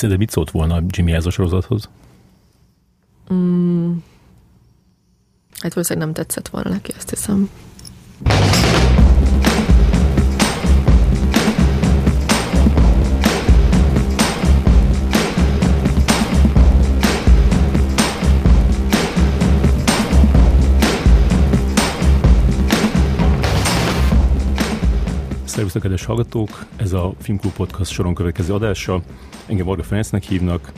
szerinted mit szólt volna Jimmy ez a sorozathoz? Mm. Hát valószínűleg nem tetszett volna neki, azt hiszem. Szervusztok, kedves hallgatók! Ez a Filmklub Podcast soron következő adása. Engem Varga Ferencnek hívnak.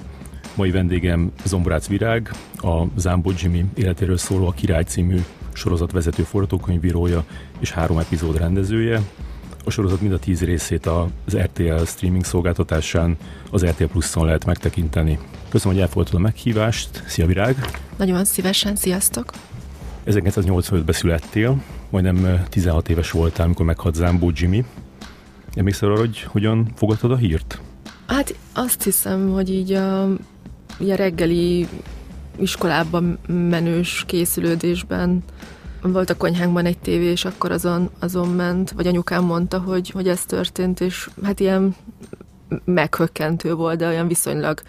Mai vendégem Zombrác Virág, a Zámbó Jimmy életéről szóló a Király című sorozat vezető forgatókönyvírója és három epizód rendezője. A sorozat mind a tíz részét az RTL streaming szolgáltatásán, az RTL Plus-on lehet megtekinteni. Köszönöm, hogy elfogadtad a meghívást. Szia Virág! Nagyon szívesen, sziasztok! 1985-ben születtél, majdnem 16 éves voltál, amikor meghalt Zámbó Jimmy. Emlékszel arra, hogy hogyan fogadtad a hírt? Hát azt hiszem, hogy így a, a reggeli iskolában menős készülődésben volt a konyhánkban egy tévé, és akkor azon, azon ment, vagy anyukám mondta, hogy, hogy ez történt, és hát ilyen meghökkentő volt, de olyan viszonylag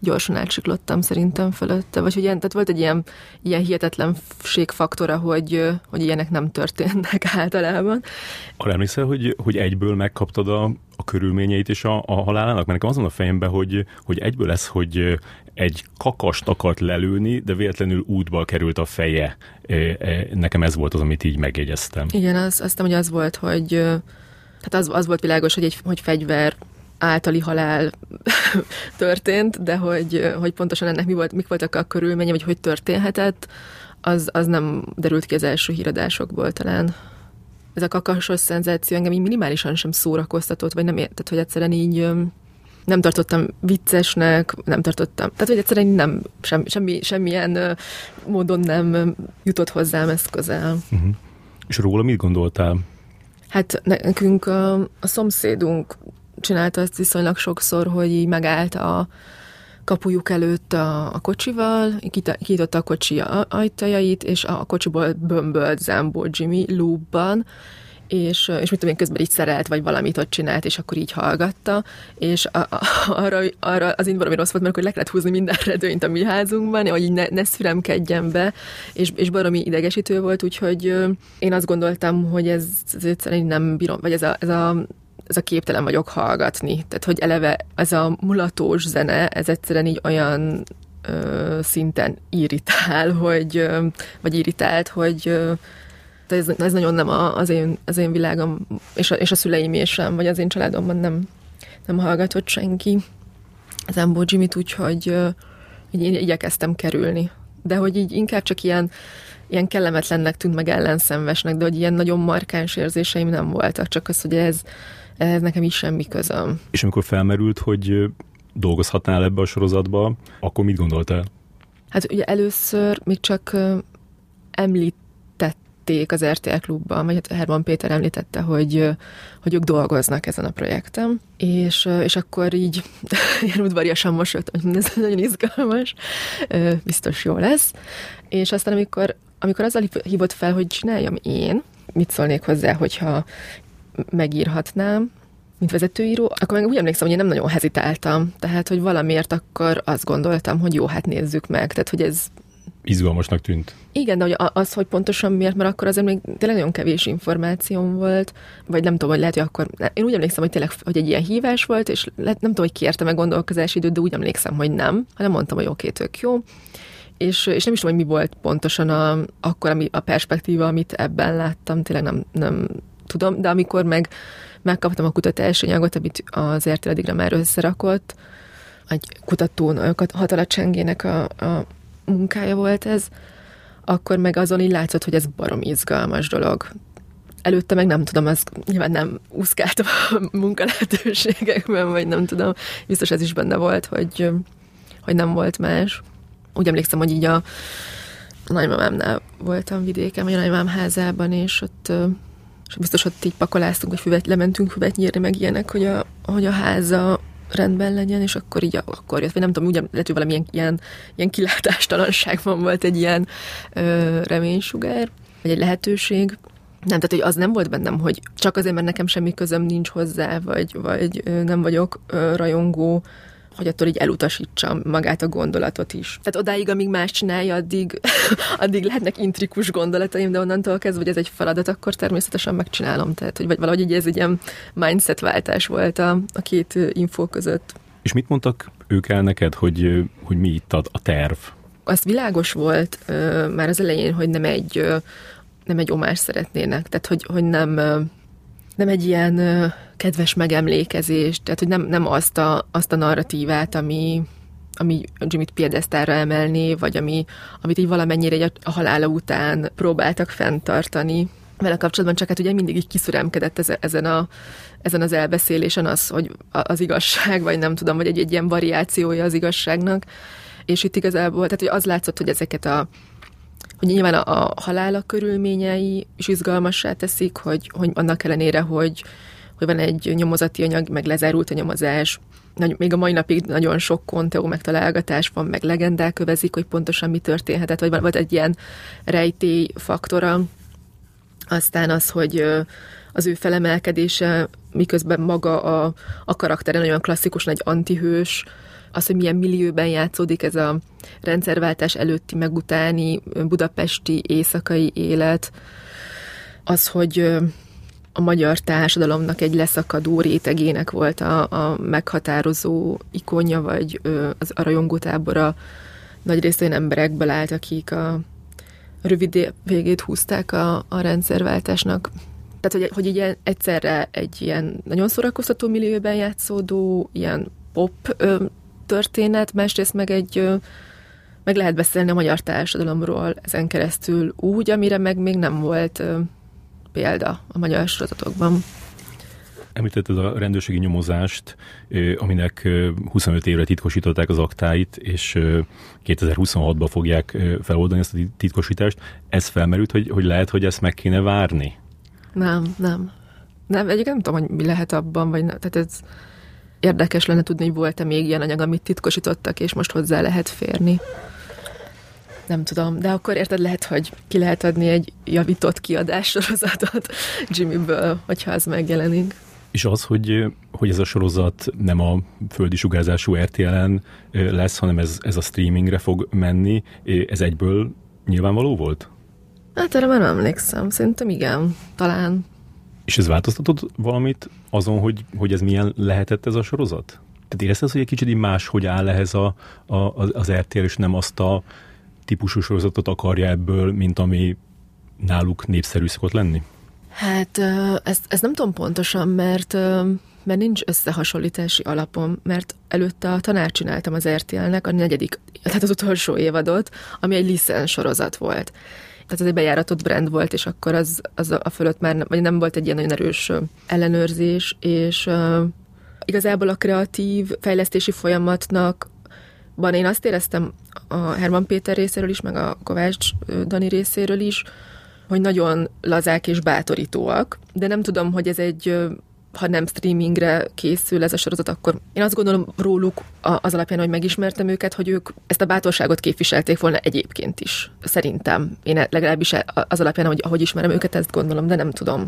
gyorsan átsiklottam szerintem fölötte, vagy hogy ilyen, tehát volt egy ilyen, ilyen hihetetlenségfaktora, hogy, hogy ilyenek nem történnek általában. Arra emlékszel, hogy, hogy egyből megkaptad a, a körülményeit és a, a halálának? Mert nekem azon a fejemben, hogy, hogy egyből lesz, hogy egy kakast akart lelőni, de véletlenül útba került a feje. Nekem ez volt az, amit így megjegyeztem. Igen, az, azt hogy az volt, hogy tehát az, az volt világos, hogy egy hogy fegyver általi halál történt, de hogy, hogy pontosan ennek mi volt, mik voltak a körülménye, vagy hogy történhetett, az, az nem derült ki az első híradásokból talán. Ez a kakasos szenzáció engem így minimálisan sem szórakoztatott, vagy nem értett, hogy egyszerűen így nem tartottam viccesnek, nem tartottam, tehát hogy egyszerűen nem, sem, semmi, semmilyen módon nem jutott hozzám ezt közel. Uh-huh. És róla mit gondoltál? Hát nekünk a, a szomszédunk csinálta ezt viszonylag sokszor, hogy így megállt a kapujuk előtt a, a kocsival, kinyitotta a kocsi ajtajait, és a kocsiból bömbölt Zambó Jimmy loopban, és, és mit tudom én, közben így szerelt, vagy valamit ott csinált, és akkor így hallgatta, és a, a, arra, arra az így valami rossz volt, mert akkor le kellett húzni minden redőnyt a mi házunkban, hogy így ne, ne szüremkedjen be, és, és baromi idegesítő volt, úgyhogy én azt gondoltam, hogy ez, ez egyszerűen nem bírom, vagy ez a, ez a ez a képtelen vagyok hallgatni. Tehát, hogy eleve ez a mulatós zene, ez egyszerűen így olyan ö, szinten irritál, hogy, ö, vagy irritált, hogy ö, ez, ez nagyon nem a, az, én, az én világom, és a, és a szüleim sem, vagy az én családomban nem, nem hallgatott senki az Ambó Jimmy-t, úgyhogy hogy én igyekeztem kerülni. De hogy így inkább csak ilyen, ilyen kellemetlennek tűnt meg ellenszenvesnek, de hogy ilyen nagyon markáns érzéseim nem voltak, csak az, hogy ez, ehhez nekem is semmi közöm. És amikor felmerült, hogy dolgozhatnál ebbe a sorozatba, akkor mit gondoltál? Hát ugye először még csak említették az RTL klubban, vagy hát Herman Péter említette, hogy, hogy ők dolgoznak ezen a projekten, és, és akkor így ilyen udvariasan mosolyogtam, hogy ez nagyon izgalmas, biztos jó lesz. És aztán amikor, amikor azzal hívott fel, hogy csináljam én, mit szólnék hozzá, hogyha megírhatnám, mint vezetőíró, akkor meg úgy emlékszem, hogy én nem nagyon hezitáltam. Tehát, hogy valamiért akkor azt gondoltam, hogy jó, hát nézzük meg. Tehát, hogy ez izgalmasnak tűnt. Igen, de hogy az, hogy pontosan miért, mert akkor azért még tényleg nagyon kevés információm volt, vagy nem tudom, hogy lehet, hogy akkor, én úgy emlékszem, hogy tényleg, hogy egy ilyen hívás volt, és lehet, nem tudom, hogy kérte meg gondolkozási időt, de úgy emlékszem, hogy nem, hanem mondtam, hogy oké, tök jó. És, és nem is tudom, hogy mi volt pontosan a, akkor ami, a perspektíva, amit ebben láttam, tényleg nem, nem tudom, de amikor meg megkaptam a kutatási anyagot, amit az RTL addigra már összerakott, egy kutatónak, Hatala Csengének a, a munkája volt ez, akkor meg azon így látszott, hogy ez barom izgalmas dolog. Előtte meg nem tudom, az nyilván nem úszkáltam a munkalehetőségekben, vagy nem tudom, biztos ez is benne volt, hogy, hogy nem volt más. Úgy emlékszem, hogy így a nagymamámnál voltam vidéken, vagy a nagymamám házában, és ott és biztos ott így pakoláztunk, hogy füvet, lementünk füvet nyírni, meg ilyenek, hogy a, hogy a háza rendben legyen, és akkor így akkor jött, vagy nem tudom, úgy lehet, hogy valamilyen ilyen, ilyen kilátástalanságban volt egy ilyen ö, reménysugár, vagy egy lehetőség. Nem, tehát hogy az nem volt bennem, hogy csak azért, mert nekem semmi közöm nincs hozzá, vagy, vagy nem vagyok ö, rajongó, hogy attól így elutasítsam magát a gondolatot is. Tehát odáig, amíg más csinálja, addig, addig lehetnek intrikus gondolataim, de onnantól kezdve, hogy ez egy feladat, akkor természetesen megcsinálom. Tehát, hogy vagy valahogy ez egy ilyen mindset váltás volt a, a két info között. És mit mondtak ők el neked, hogy, hogy mi itt a, a terv? Az világos volt uh, már az elején, hogy nem egy, uh, nem egy omás szeretnének, tehát hogy, hogy nem, nem egy ilyen kedves megemlékezés, tehát hogy nem, nem azt, a, azt a narratívát, ami, ami Jimmy-t piedesztára emelni, vagy ami, amit így valamennyire a halála után próbáltak fenntartani. Vele kapcsolatban, csak hát ugye mindig így kiszüremkedett ezen, a, ezen az elbeszélésen az, hogy az igazság, vagy nem tudom, vagy egy, egy ilyen variációja az igazságnak, és itt igazából, tehát hogy az látszott, hogy ezeket a hogy nyilván a, a halála körülményei is izgalmassá teszik, hogy, hogy annak ellenére, hogy, hogy van egy nyomozati anyag, meg lezárult a nyomozás, még a mai napig nagyon sok konteó megtalálgatás van, meg legendák övezik, hogy pontosan mi történhetett, vagy volt egy ilyen rejtély faktora. Aztán az, hogy az ő felemelkedése, miközben maga a, a karaktere nagyon klasszikus, egy antihős, az, hogy milyen millióben játszódik ez a rendszerváltás előtti, meg utáni budapesti éjszakai élet, az, hogy a magyar társadalomnak egy leszakadó rétegének volt a, a meghatározó ikonja, vagy az a rajongótábora nagy részt olyan emberekből állt, akik a rövid végét húzták a, a rendszerváltásnak. Tehát, hogy, hogy ilyen egyszerre egy ilyen nagyon szórakoztató millióben játszódó, ilyen pop történet, másrészt meg egy meg lehet beszélni a magyar társadalomról ezen keresztül úgy, amire meg még nem volt példa a magyar sorozatokban. Említetted a rendőrségi nyomozást, aminek 25 évre titkosították az aktáit, és 2026-ban fogják feloldani ezt a titkosítást. Ez felmerült, hogy, hogy lehet, hogy ezt meg kéne várni? Nem, nem. Nem, egyébként nem tudom, hogy mi lehet abban, vagy nem. Tehát ez érdekes lenne tudni, hogy volt-e még ilyen anyag, amit titkosítottak, és most hozzá lehet férni. Nem tudom, de akkor érted, lehet, hogy ki lehet adni egy javított kiadás sorozatot Jimmyből, hogyha az megjelenik. És az, hogy, hogy ez a sorozat nem a földi sugárzású RTL-en lesz, hanem ez, ez a streamingre fog menni, ez egyből nyilvánvaló volt? Hát erre már nem emlékszem, szerintem igen, talán. És ez változtatott valamit azon, hogy, hogy ez milyen lehetett ez a sorozat? Tehát érezted, hogy egy kicsit más, hogy áll ehhez a, a, az RTL, és nem azt a típusú sorozatot akarja ebből, mint ami náluk népszerű szokott lenni? Hát ezt, ezt nem tudom pontosan, mert mert nincs összehasonlítási alapom, mert előtte a tanár csináltam az RTL-nek a negyedik, tehát az utolsó évadot, ami egy licens sorozat volt. Tehát ez egy bejáratott brand volt, és akkor az, az a fölött már nem, vagy nem volt egy ilyen nagyon erős ellenőrzés, és uh, igazából a kreatív fejlesztési folyamatnak van én azt éreztem a Herman Péter részéről is, meg a Kovács Dani részéről is, hogy nagyon lazák és bátorítóak, de nem tudom, hogy ez egy ha nem streamingre készül ez a sorozat, akkor én azt gondolom róluk az alapján, hogy megismertem őket, hogy ők ezt a bátorságot képviselték volna egyébként is. Szerintem. Én legalábbis az alapján, hogy ahogy ismerem őket, ezt gondolom, de nem tudom.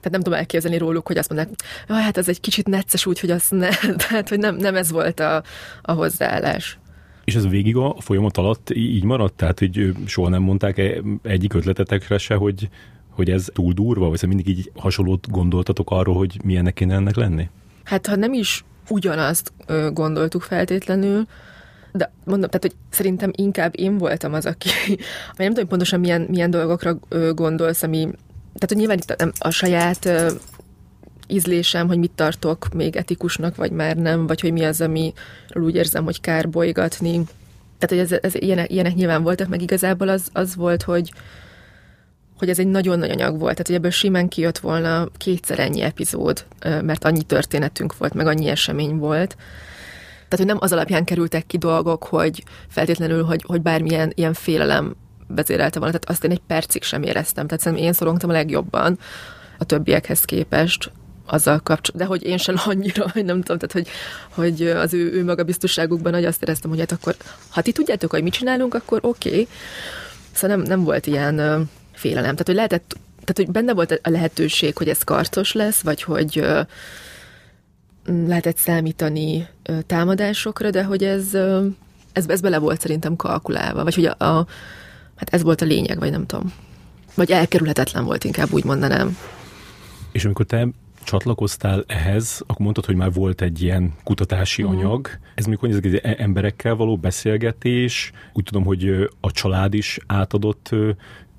Tehát nem tudom elképzelni róluk, hogy azt mondják, hogy hát ez egy kicsit necces úgy, hogy azt ne. Tehát, hogy nem, nem ez volt a, a hozzáállás. És ez végig a folyamat alatt így maradt? Tehát, hogy soha nem mondták e, egyik ötletetekre se, hogy, hogy ez túl durva, vagy mindig így hasonlót gondoltatok arról, hogy milyennek kéne ennek lenni? Hát, ha nem is ugyanazt gondoltuk feltétlenül, de mondom, tehát, hogy szerintem inkább én voltam az, aki, vagy nem tudom pontosan milyen, milyen dolgokra gondolsz, ami, tehát, hogy nyilván itt a, saját ízlésem, hogy mit tartok még etikusnak, vagy már nem, vagy hogy mi az, amiről úgy érzem, hogy kár bolygatni. Tehát, hogy ez, ez ilyenek, ilyenek nyilván voltak, meg igazából az, az volt, hogy, hogy ez egy nagyon nagy anyag volt, tehát hogy ebből simán kijött volna kétszer ennyi epizód, mert annyi történetünk volt, meg annyi esemény volt. Tehát, hogy nem az alapján kerültek ki dolgok, hogy feltétlenül, hogy, hogy bármilyen ilyen félelem vezérelte volna. Tehát azt én egy percig sem éreztem. Tehát szerintem én szorongtam a legjobban a többiekhez képest azzal kapcsolatban, de hogy én sem annyira, hogy nem tudom, tehát hogy, hogy az ő, ő magabiztosságukban hogy azt éreztem, hogy hát akkor, ha ti tudjátok, hogy mit csinálunk, akkor oké. Okay. Szóval nem, nem volt ilyen félelem. Tehát, hogy lehetett, tehát, hogy benne volt a lehetőség, hogy ez karcos lesz, vagy hogy lehetett számítani támadásokra, de hogy ez, ez, ez bele volt szerintem kalkulálva, vagy hogy a, a, hát ez volt a lényeg, vagy nem tudom. Vagy elkerülhetetlen volt, inkább úgy mondanám. És amikor te csatlakoztál ehhez, akkor mondtad, hogy már volt egy ilyen kutatási uh-huh. anyag. Ez mikor ezek az emberekkel való beszélgetés, úgy tudom, hogy a család is átadott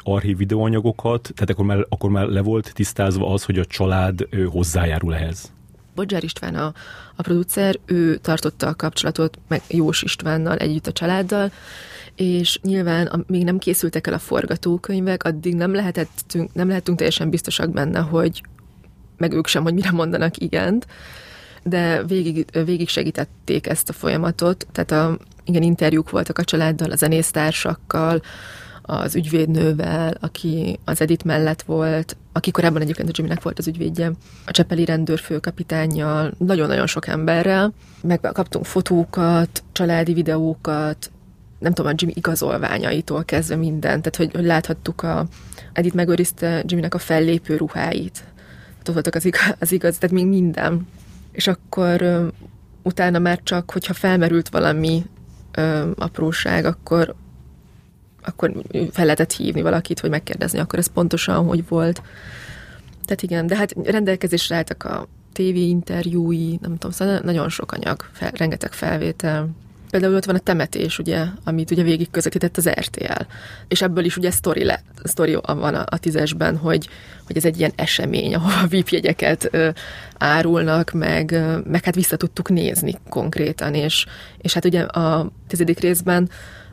archív videóanyagokat, tehát akkor már, akkor már le volt tisztázva az, hogy a család hozzájárul ehhez. Bodzsár István a, a producer, ő tartotta a kapcsolatot meg Jós Istvánnal együtt a családdal, és nyilván még nem készültek el a forgatókönyvek, addig nem lehetettünk, nem lehetünk teljesen biztosak benne, hogy meg ők sem, hogy mire mondanak igent, de végig, végig segítették ezt a folyamatot, tehát a, igen, interjúk voltak a családdal, a zenésztársakkal, az ügyvédnővel, aki az Edit mellett volt, aki korábban egyébként a Jimmynek volt az ügyvédje, a Csepeli rendőrfőkapitányjal, nagyon-nagyon sok emberrel. Megkaptunk fotókat, családi videókat, nem tudom, a Jimmy igazolványaitól kezdve mindent, tehát hogy, hogy láthattuk a, Edith megőrizte Jimmynek a fellépő ruháit. Tehát ott voltak az igaz, az igaz, tehát még minden. És akkor ö, utána már csak, hogyha felmerült valami ö, apróság, akkor akkor fel lehetett hívni valakit, hogy megkérdezni, akkor ez pontosan hogy volt. Tehát igen, de hát rendelkezésre álltak a tévé interjúi, nem tudom, szóval nagyon sok anyag, fel, rengeteg felvétel. Például ott van a temetés, ugye, amit ugye végig közvetített az RTL. És ebből is ugye sztori, le, sztori van a, a tízesben, hogy, hogy ez egy ilyen esemény, ahol a VIP jegyeket ö, árulnak, meg, ö, meg hát vissza tudtuk nézni konkrétan, és, és hát ugye a tizedik részben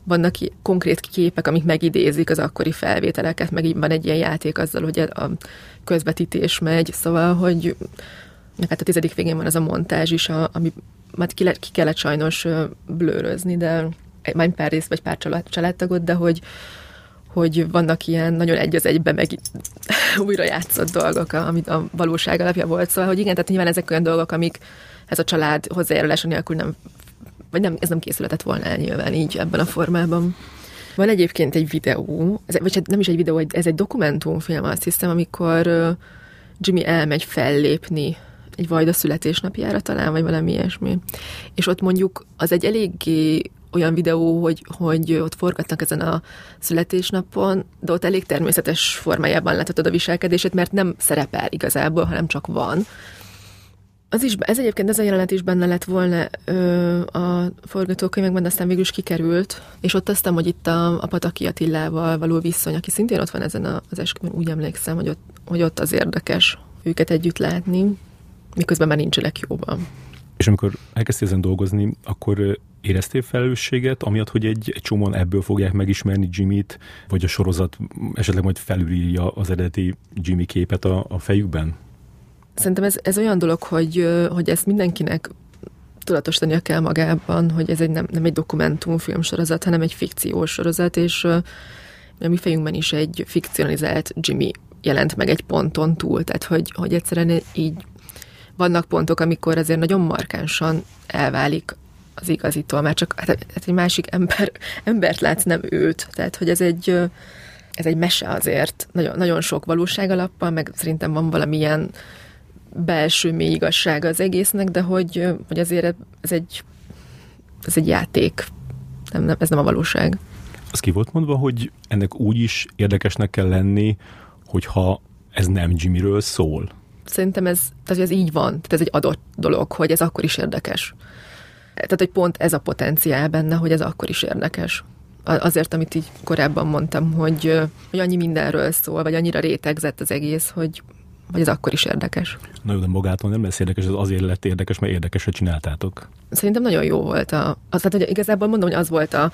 vannak konkrét képek, amik megidézik az akkori felvételeket, meg van egy ilyen játék azzal, hogy a közvetítés megy, szóval, hogy hát a tizedik végén van az a montázs is, a, ami majd ki, le, ki kellett sajnos blőrözni, de majd pár rész vagy pár család, családtagot, de hogy, hogy vannak ilyen nagyon egy az egybe meg újra játszott dolgok, amit a valóság alapja volt. Szóval, hogy igen, tehát nyilván ezek olyan dolgok, amik ez a család hozzájárulása nélkül nem vagy nem, ez nem készületett volna el nyilván így ebben a formában. Van egyébként egy videó, ez, vagy hát nem is egy videó, ez egy dokumentumfilm, azt hiszem, amikor Jimmy elmegy fellépni egy vajda születésnapjára talán, vagy valami ilyesmi. És ott mondjuk az egy eléggé olyan videó, hogy, hogy ott forgatnak ezen a születésnapon, de ott elég természetes formájában láthatod a viselkedését, mert nem szerepel igazából, hanem csak van. Az is, ez egyébként ez a jelenet is benne lett volna ö, a forgatókönyvekben, de aztán végül is kikerült, és ott aztán, hogy itt a, a Pataki Attilával való viszony, aki szintén ott van ezen a, az esküvőn, úgy emlékszem, hogy ott, hogy ott az érdekes őket együtt látni, miközben már nincsenek jóban. És amikor elkezdtél ezen dolgozni, akkor éreztél felelősséget, amiatt, hogy egy, egy csomóan ebből fogják megismerni Jimmy-t, vagy a sorozat esetleg majd felülírja az eredeti Jimmy képet a, a fejükben? Szerintem ez, ez olyan dolog, hogy, hogy ezt mindenkinek tudatosítania kell magában, hogy ez egy nem, nem egy dokumentumfilm sorozat, hanem egy fikciós sorozat, és a mi fejünkben is egy fikcionalizált Jimmy jelent meg egy ponton túl, tehát hogy, hogy egyszerűen így vannak pontok, amikor azért nagyon markánsan elválik az igazitól, már csak hát, hát egy másik ember, embert látsz, nem őt. Tehát, hogy ez egy, ez egy mese azért, nagyon, nagyon sok valóság alappal, meg szerintem van valamilyen belső mély igazsága az egésznek, de hogy, hogy azért ez egy, ez egy játék, nem, nem, ez nem a valóság. Az ki volt mondva, hogy ennek úgy is érdekesnek kell lenni, hogyha ez nem Jimmyről szól? Szerintem ez, tehát ez így van, tehát ez egy adott dolog, hogy ez akkor is érdekes. Tehát, hogy pont ez a potenciál benne, hogy ez akkor is érdekes. Azért, amit így korábban mondtam, hogy, hogy annyi mindenről szól, vagy annyira rétegzett az egész, hogy, vagy ez akkor is érdekes. Na jó, de magától nem lesz érdekes, ez azért lett érdekes, mert érdekeset csináltátok. Szerintem nagyon jó volt. A, az, tehát, hogy igazából mondom, hogy az volt a,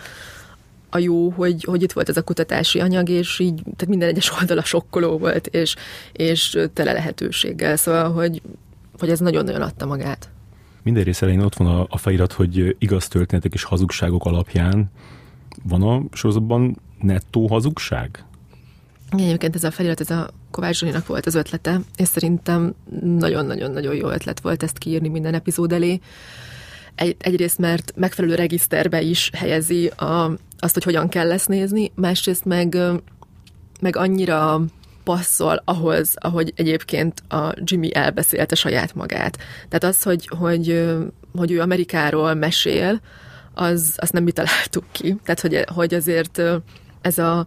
a jó, hogy, hogy itt volt ez a kutatási anyag, és így tehát minden egyes oldala sokkoló volt, és, és tele lehetőséggel. Szóval, hogy, hogy ez nagyon-nagyon adta magát. Minden rész elején ott van a, a felirat, hogy igaz történetek és hazugságok alapján. Van a sorozatban nettó hazugság? Egyébként ez a felirat, ez a Kovács Zsoninak volt az ötlete, és szerintem nagyon-nagyon-nagyon jó ötlet volt ezt kiírni minden epizód elé. Egy, egyrészt, mert megfelelő regiszterbe is helyezi a, azt, hogy hogyan kell lesz nézni, másrészt meg, meg annyira passzol ahhoz, ahogy egyébként a Jimmy elbeszélte saját magát. Tehát az, hogy, hogy, hogy ő Amerikáról mesél, az, azt nem mi találtuk ki. Tehát, hogy, hogy azért ez a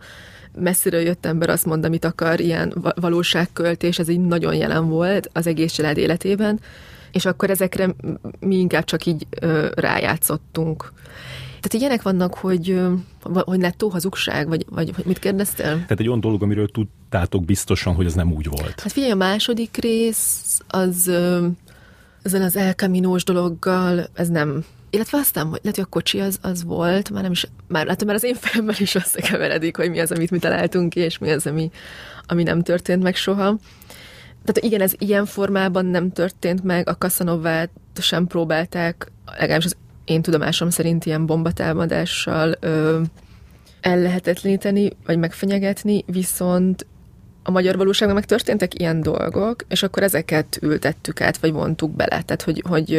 messziről jött ember azt mond, amit akar, ilyen valóságköltés, ez így nagyon jelen volt az egész család életében, és akkor ezekre mi inkább csak így ö, rájátszottunk. Tehát ilyenek vannak, hogy, hogy nettó hazugság, vagy, vagy mit kérdeztél? Tehát egy olyan dolog, amiről tudtátok biztosan, hogy ez nem úgy volt. Hát figyelj, a második rész az ezen az elkaminós dologgal, ez nem, illetve aztán, hogy lehet, hogy a kocsi az, az volt, már nem is, már látom, mert az én fejemben is összekeveredik, hogy mi az, amit mi találtunk ki, és mi az, ami, ami nem történt meg soha. Tehát igen, ez ilyen formában nem történt meg, a Casanovát sem próbálták, legalábbis az én tudomásom szerint ilyen bombatámadással ö, ellehetetleníteni, vagy megfenyegetni, viszont a magyar valóságban meg történtek ilyen dolgok, és akkor ezeket ültettük át, vagy vontuk bele. Tehát, hogy, hogy,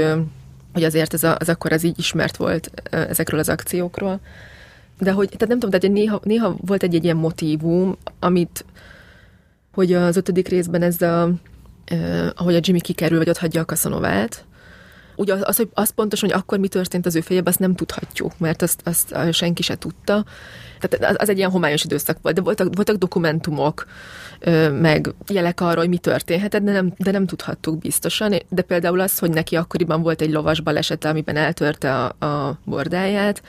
hogy azért ez, a, az akkor az így ismert volt ezekről az akciókról. De hogy, tehát nem tudom, tehát néha, néha volt egy, egy ilyen motívum, amit, hogy az ötödik részben ez a, eh, ahogy a Jimmy kikerül, vagy ott hagyja a kaszonovát, ugye az, hogy az pontosan, hogy akkor mi történt az ő fejében, azt nem tudhatjuk, mert azt, azt senki se tudta. Tehát az, az egy ilyen homályos időszak volt, de voltak, voltak dokumentumok, meg jelek arra, hogy mi történhetett, de nem, de nem tudhattuk biztosan. De például az, hogy neki akkoriban volt egy lovas balesete, amiben eltörte a, a bordáját,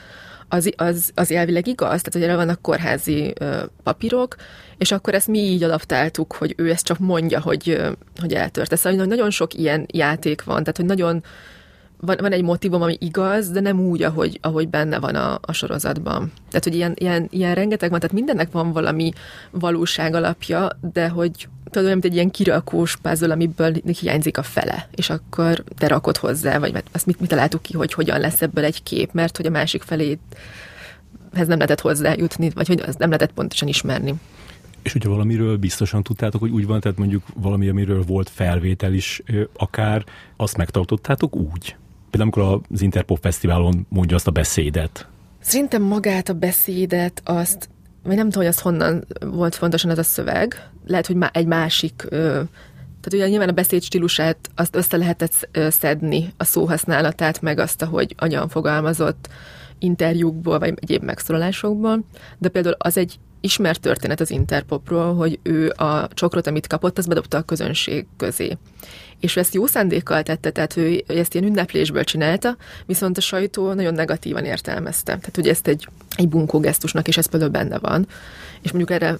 az, az, az elvileg igaz, tehát hogy erre vannak kórházi ö, papírok, és akkor ezt mi így adaptáltuk, hogy ő ezt csak mondja, hogy, ö, hogy eltörte. Szóval nagyon sok ilyen játék van, tehát hogy nagyon van, van egy motivum, ami igaz, de nem úgy, ahogy, ahogy benne van a, a sorozatban. Tehát, hogy ilyen, ilyen, ilyen rengeteg van, tehát mindennek van valami valóság alapja, de hogy tudod, mint egy ilyen kirakós puzzle, amiből hiányzik a fele, és akkor te rakod hozzá, vagy azt mit, mit találtuk ki, hogy hogyan lesz ebből egy kép, mert hogy a másik felét ez nem lehetett hozzájutni, vagy hogy azt nem lehetett pontosan ismerni. És ugye valamiről biztosan tudtátok, hogy úgy van, tehát mondjuk valami, amiről volt felvétel is akár, azt megtartottátok úgy? Például amikor az Interpop Fesztiválon mondja azt a beszédet. Szerintem magát a beszédet azt, vagy nem tudom, hogy az honnan volt fontosan ez a szöveg. Lehet, hogy már egy másik tehát ugye nyilván a beszéd stílusát azt össze lehetett szedni, a szóhasználatát, meg azt, ahogy agyan fogalmazott interjúkból, vagy egyéb megszólalásokból, de például az egy ismert történet az Interpopról, hogy ő a csokrot, amit kapott, az bedobta a közönség közé és ő ezt jó szándékkal tette, tehát ő, ezt ilyen ünneplésből csinálta, viszont a sajtó nagyon negatívan értelmezte. Tehát, hogy ezt egy, egy bunkó gesztusnak, és ez például benne van. És mondjuk erre,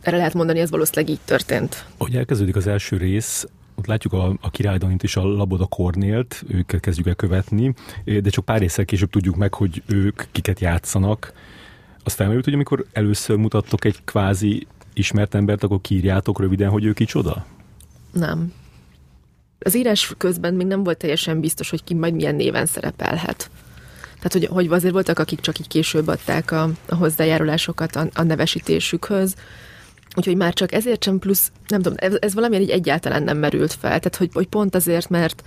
erre lehet mondani, ez valószínűleg így történt. Hogy elkezdődik az első rész, ott látjuk a, a királydonit és a Laboda Kornélt, őket kezdjük el követni, de csak pár részsel később tudjuk meg, hogy ők kiket játszanak. Az felmerült, hogy amikor először mutattok egy kvázi ismert embert, akkor kírjátok röviden, hogy ő kicsoda? Nem. Az írás közben még nem volt teljesen biztos, hogy ki majd milyen néven szerepelhet. Tehát, hogy, hogy azért voltak, akik csak így később adták a, a hozzájárulásokat a, a nevesítésükhöz, Úgyhogy már csak ezért sem plusz, nem tudom, ez, ez valamilyen így egyáltalán nem merült fel. Tehát, hogy, hogy pont azért, mert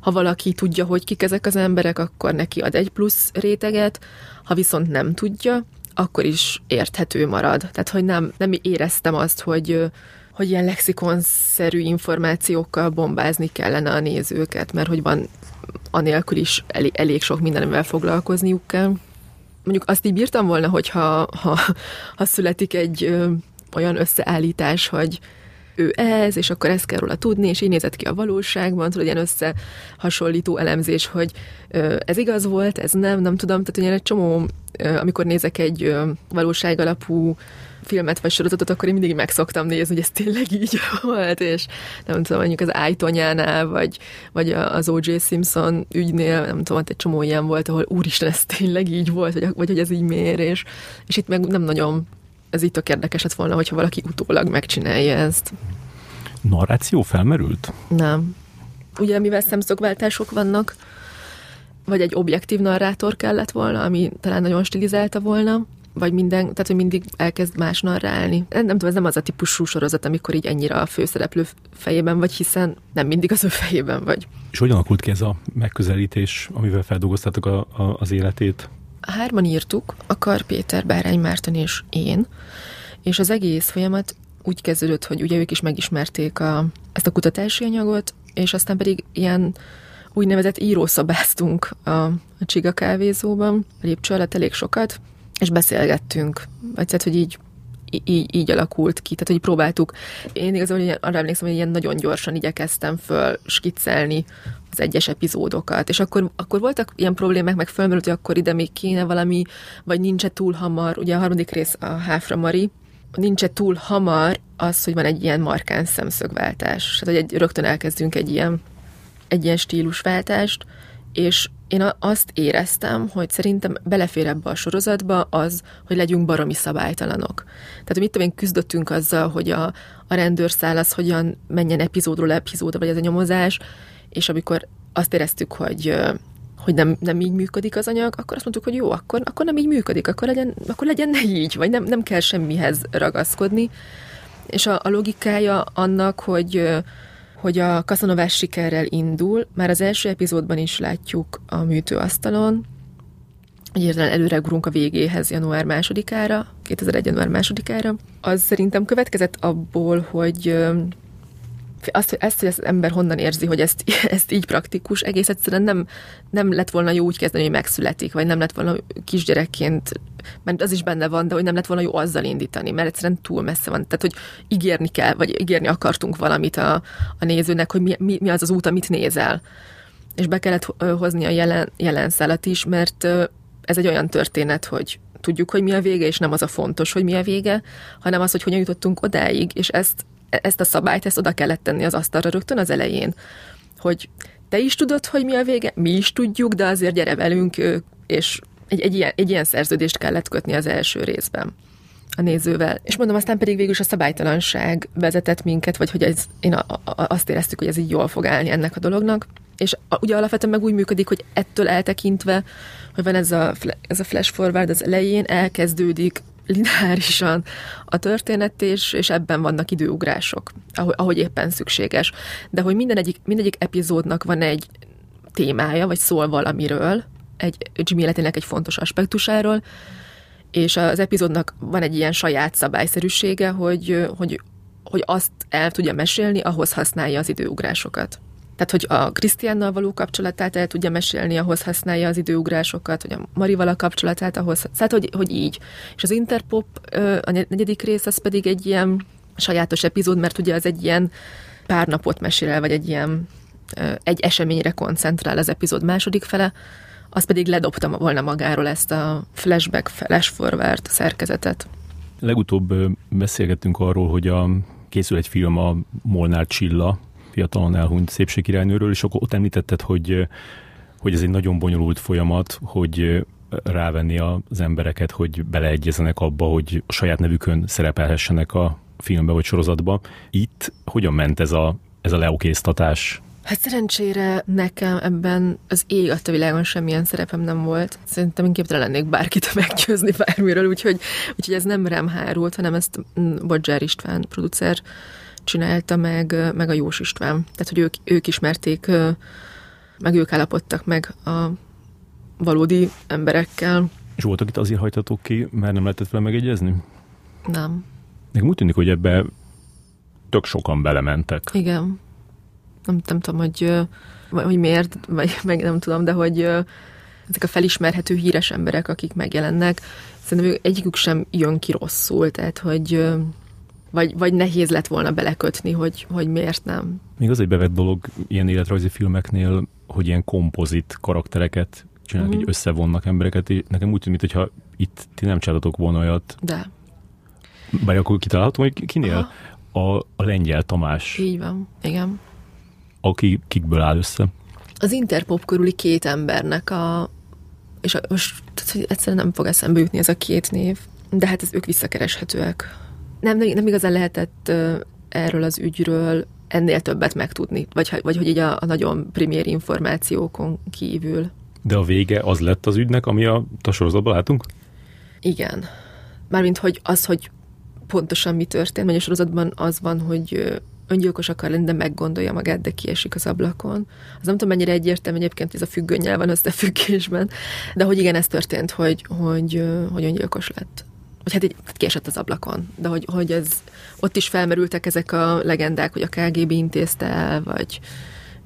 ha valaki tudja, hogy kik ezek az emberek, akkor neki ad egy plusz réteget, ha viszont nem tudja, akkor is érthető marad. Tehát, hogy nem, nem éreztem azt, hogy hogy ilyen lexikonszerű információkkal bombázni kellene a nézőket, mert hogy van anélkül is elég, elég sok mindenvel foglalkozniuk kell. Mondjuk azt így bírtam volna, hogyha ha, ha születik egy ö, olyan összeállítás, hogy ő ez, és akkor ezt kell róla tudni, és így nézett ki a valóságban, tudod, ilyen összehasonlító elemzés, hogy ez igaz volt, ez nem, nem tudom, tehát ilyen egy csomó, amikor nézek egy ö, valóságalapú filmet vagy sorozatot, akkor én mindig meg szoktam nézni, hogy ez tényleg így volt, és nem tudom, mondjuk az Ájtonyánál, vagy, vagy az O.J. Simpson ügynél, nem tudom, egy csomó ilyen volt, ahol úristen, ez tényleg így volt, vagy, vagy hogy ez így miért, és, és itt meg nem nagyon, ez itt tök érdekes lett volna, hogyha valaki utólag megcsinálja ezt. Narráció felmerült? Nem. Ugye, mivel szemszögváltások vannak, vagy egy objektív narrátor kellett volna, ami talán nagyon stilizálta volna, vagy minden, tehát hogy mindig elkezd más narrálni. Nem, nem tudom, ez nem az a típusú sorozat, amikor így ennyire a főszereplő fejében vagy, hiszen nem mindig az ő fejében vagy. És hogyan alakult ki ez a megközelítés, amivel feldolgoztátok a, a, az életét? Hárman írtuk, a Kar Péter, Bárány Márton és én, és az egész folyamat úgy kezdődött, hogy ugye ők is megismerték a, ezt a kutatási anyagot, és aztán pedig ilyen úgynevezett írószabáztunk a, a Csiga kávézóban, a lépcső alatt elég sokat, és beszélgettünk. Vagy tehát, hogy így, így, így alakult ki. Tehát, hogy próbáltuk. Én igazából arra emlékszem, hogy ilyen nagyon gyorsan igyekeztem föl skiccelni az egyes epizódokat. És akkor, akkor voltak ilyen problémák, meg fölmerült, hogy akkor ide még kéne valami, vagy nincs túl hamar. Ugye a harmadik rész a Háfra Mari, nincs túl hamar az, hogy van egy ilyen markáns szemszögváltás. Tehát, hogy egy, rögtön elkezdünk egy ilyen, egy ilyen stílusváltást, és én azt éreztem, hogy szerintem belefér ebbe a sorozatba az, hogy legyünk baromi szabálytalanok. Tehát, mit tudom én, küzdöttünk azzal, hogy a, a rendőrszál az hogyan menjen epizódról epizódra, vagy ez a nyomozás, és amikor azt éreztük, hogy hogy nem, nem így működik az anyag, akkor azt mondtuk, hogy jó, akkor, akkor nem így működik, akkor legyen, akkor legyen ne így, vagy nem, nem kell semmihez ragaszkodni. És a, a logikája annak, hogy hogy a kaszanovás sikerrel indul, már az első epizódban is látjuk a műtőasztalon, hogy értelen előre a végéhez január másodikára, 2001. január másodikára. Az szerintem következett abból, hogy azt, ezt, hogy az ember honnan érzi, hogy ezt, ezt így praktikus, egész egyszerűen nem, nem lett volna jó úgy kezdeni, hogy megszületik, vagy nem lett volna kisgyerekként, mert az is benne van, de hogy nem lett volna jó azzal indítani, mert egyszerűen túl messze van. Tehát, hogy ígérni kell, vagy ígérni akartunk valamit a, a nézőnek, hogy mi, mi, mi az az út, amit nézel. És be kellett hozni a jelen, jelen szálat is, mert ez egy olyan történet, hogy tudjuk, hogy mi a vége, és nem az a fontos, hogy mi a vége, hanem az, hogy hogyan jutottunk odáig, és ezt ezt a szabályt, ezt oda kellett tenni az asztalra rögtön az elején, hogy te is tudod, hogy mi a vége, mi is tudjuk, de azért gyere velünk, és egy, egy, ilyen, egy ilyen szerződést kellett kötni az első részben a nézővel. És mondom, aztán pedig végül is a szabálytalanság vezetett minket, vagy hogy ez, én a, a, azt éreztük, hogy ez így jól fog állni ennek a dolognak. És a, ugye alapvetően meg úgy működik, hogy ettől eltekintve, hogy van ez a, ez a flash forward az elején, elkezdődik lineárisan a történet, és, és ebben vannak időugrások, ahogy, ahogy éppen szükséges. De hogy minden egyik, mindegyik epizódnak van egy témája, vagy szól valamiről, egy Jimmy életének egy fontos aspektusáról, és az epizódnak van egy ilyen saját szabályszerűsége, hogy, hogy, hogy azt el tudja mesélni, ahhoz használja az időugrásokat. Tehát, hogy a Krisztiánnal való kapcsolatát el tudja mesélni, ahhoz használja az időugrásokat, hogy a Marival a kapcsolatát ahhoz, tehát, hogy, hogy így. És az Interpop, a negyedik rész, az pedig egy ilyen sajátos epizód, mert ugye az egy ilyen pár napot mesél el, vagy egy ilyen egy eseményre koncentrál az epizód második fele, az pedig ledobta volna magáról ezt a flashback, flash forward szerkezetet. Legutóbb beszélgettünk arról, hogy a, készül egy film a Molnár Csilla fiatalon elhunyt szépségkirálynőről, és akkor ott említetted, hogy, hogy ez egy nagyon bonyolult folyamat, hogy rávenni az embereket, hogy beleegyezenek abba, hogy a saját nevükön szerepelhessenek a filmbe vagy sorozatba. Itt hogyan ment ez a, ez a leokéztatás? Hát szerencsére nekem ebben az ég a világon semmilyen szerepem nem volt. Szerintem én képtelen lennék bárkit meggyőzni bármiről, úgyhogy, úgyhogy ez nem rám hárult, hanem ezt Bodzsár István producer csinálta, meg, meg a Jós István. Tehát, hogy ők, ők ismerték, meg ők állapodtak meg a valódi emberekkel. És voltak itt azért hajtatók ki, mert nem lehetett vele megegyezni? Nem. Nekem úgy tűnik, hogy ebbe tök sokan belementek. Igen. Nem, nem tudom, hogy, hogy miért, vagy meg nem tudom, de hogy ezek a felismerhető híres emberek, akik megjelennek, szerintem egyikük sem jön ki rosszul, tehát hogy vagy, vagy nehéz lett volna belekötni, hogy, hogy miért nem. Még az egy bevett dolog ilyen életrajzi filmeknél, hogy ilyen kompozit karaktereket csinálnak, mm. így összevonnak embereket, és nekem úgy tűnik, hogyha itt ti nem csináltatok volna olyat. De. Bár akkor kitalálhatom, hogy kinél? A, a lengyel Tamás. Így van, igen. Aki kikből áll össze? Az Interpop körüli két embernek a és most tehát, hogy egyszerűen nem fog eszembe jutni ez a két név, de hát ez ők visszakereshetőek nem, nem igazán lehetett erről az ügyről ennél többet megtudni, vagy, vagy hogy így a, a nagyon primér információkon kívül. De a vége az lett az ügynek, ami a, a sorozatban látunk? Igen. Mármint, hogy az, hogy pontosan mi történt, mert a sorozatban az van, hogy öngyilkos akar lenni, de meggondolja magát, de kiesik az ablakon. Az nem tudom, mennyire egyértelmű egyébként, ez a függönnyel van összefüggésben, de hogy igen, ez történt, hogy, hogy, hogy öngyilkos lett vagy hát így kiesett az ablakon, de hogy, hogy ez, ott is felmerültek ezek a legendák, hogy a KGB intézte el, vagy,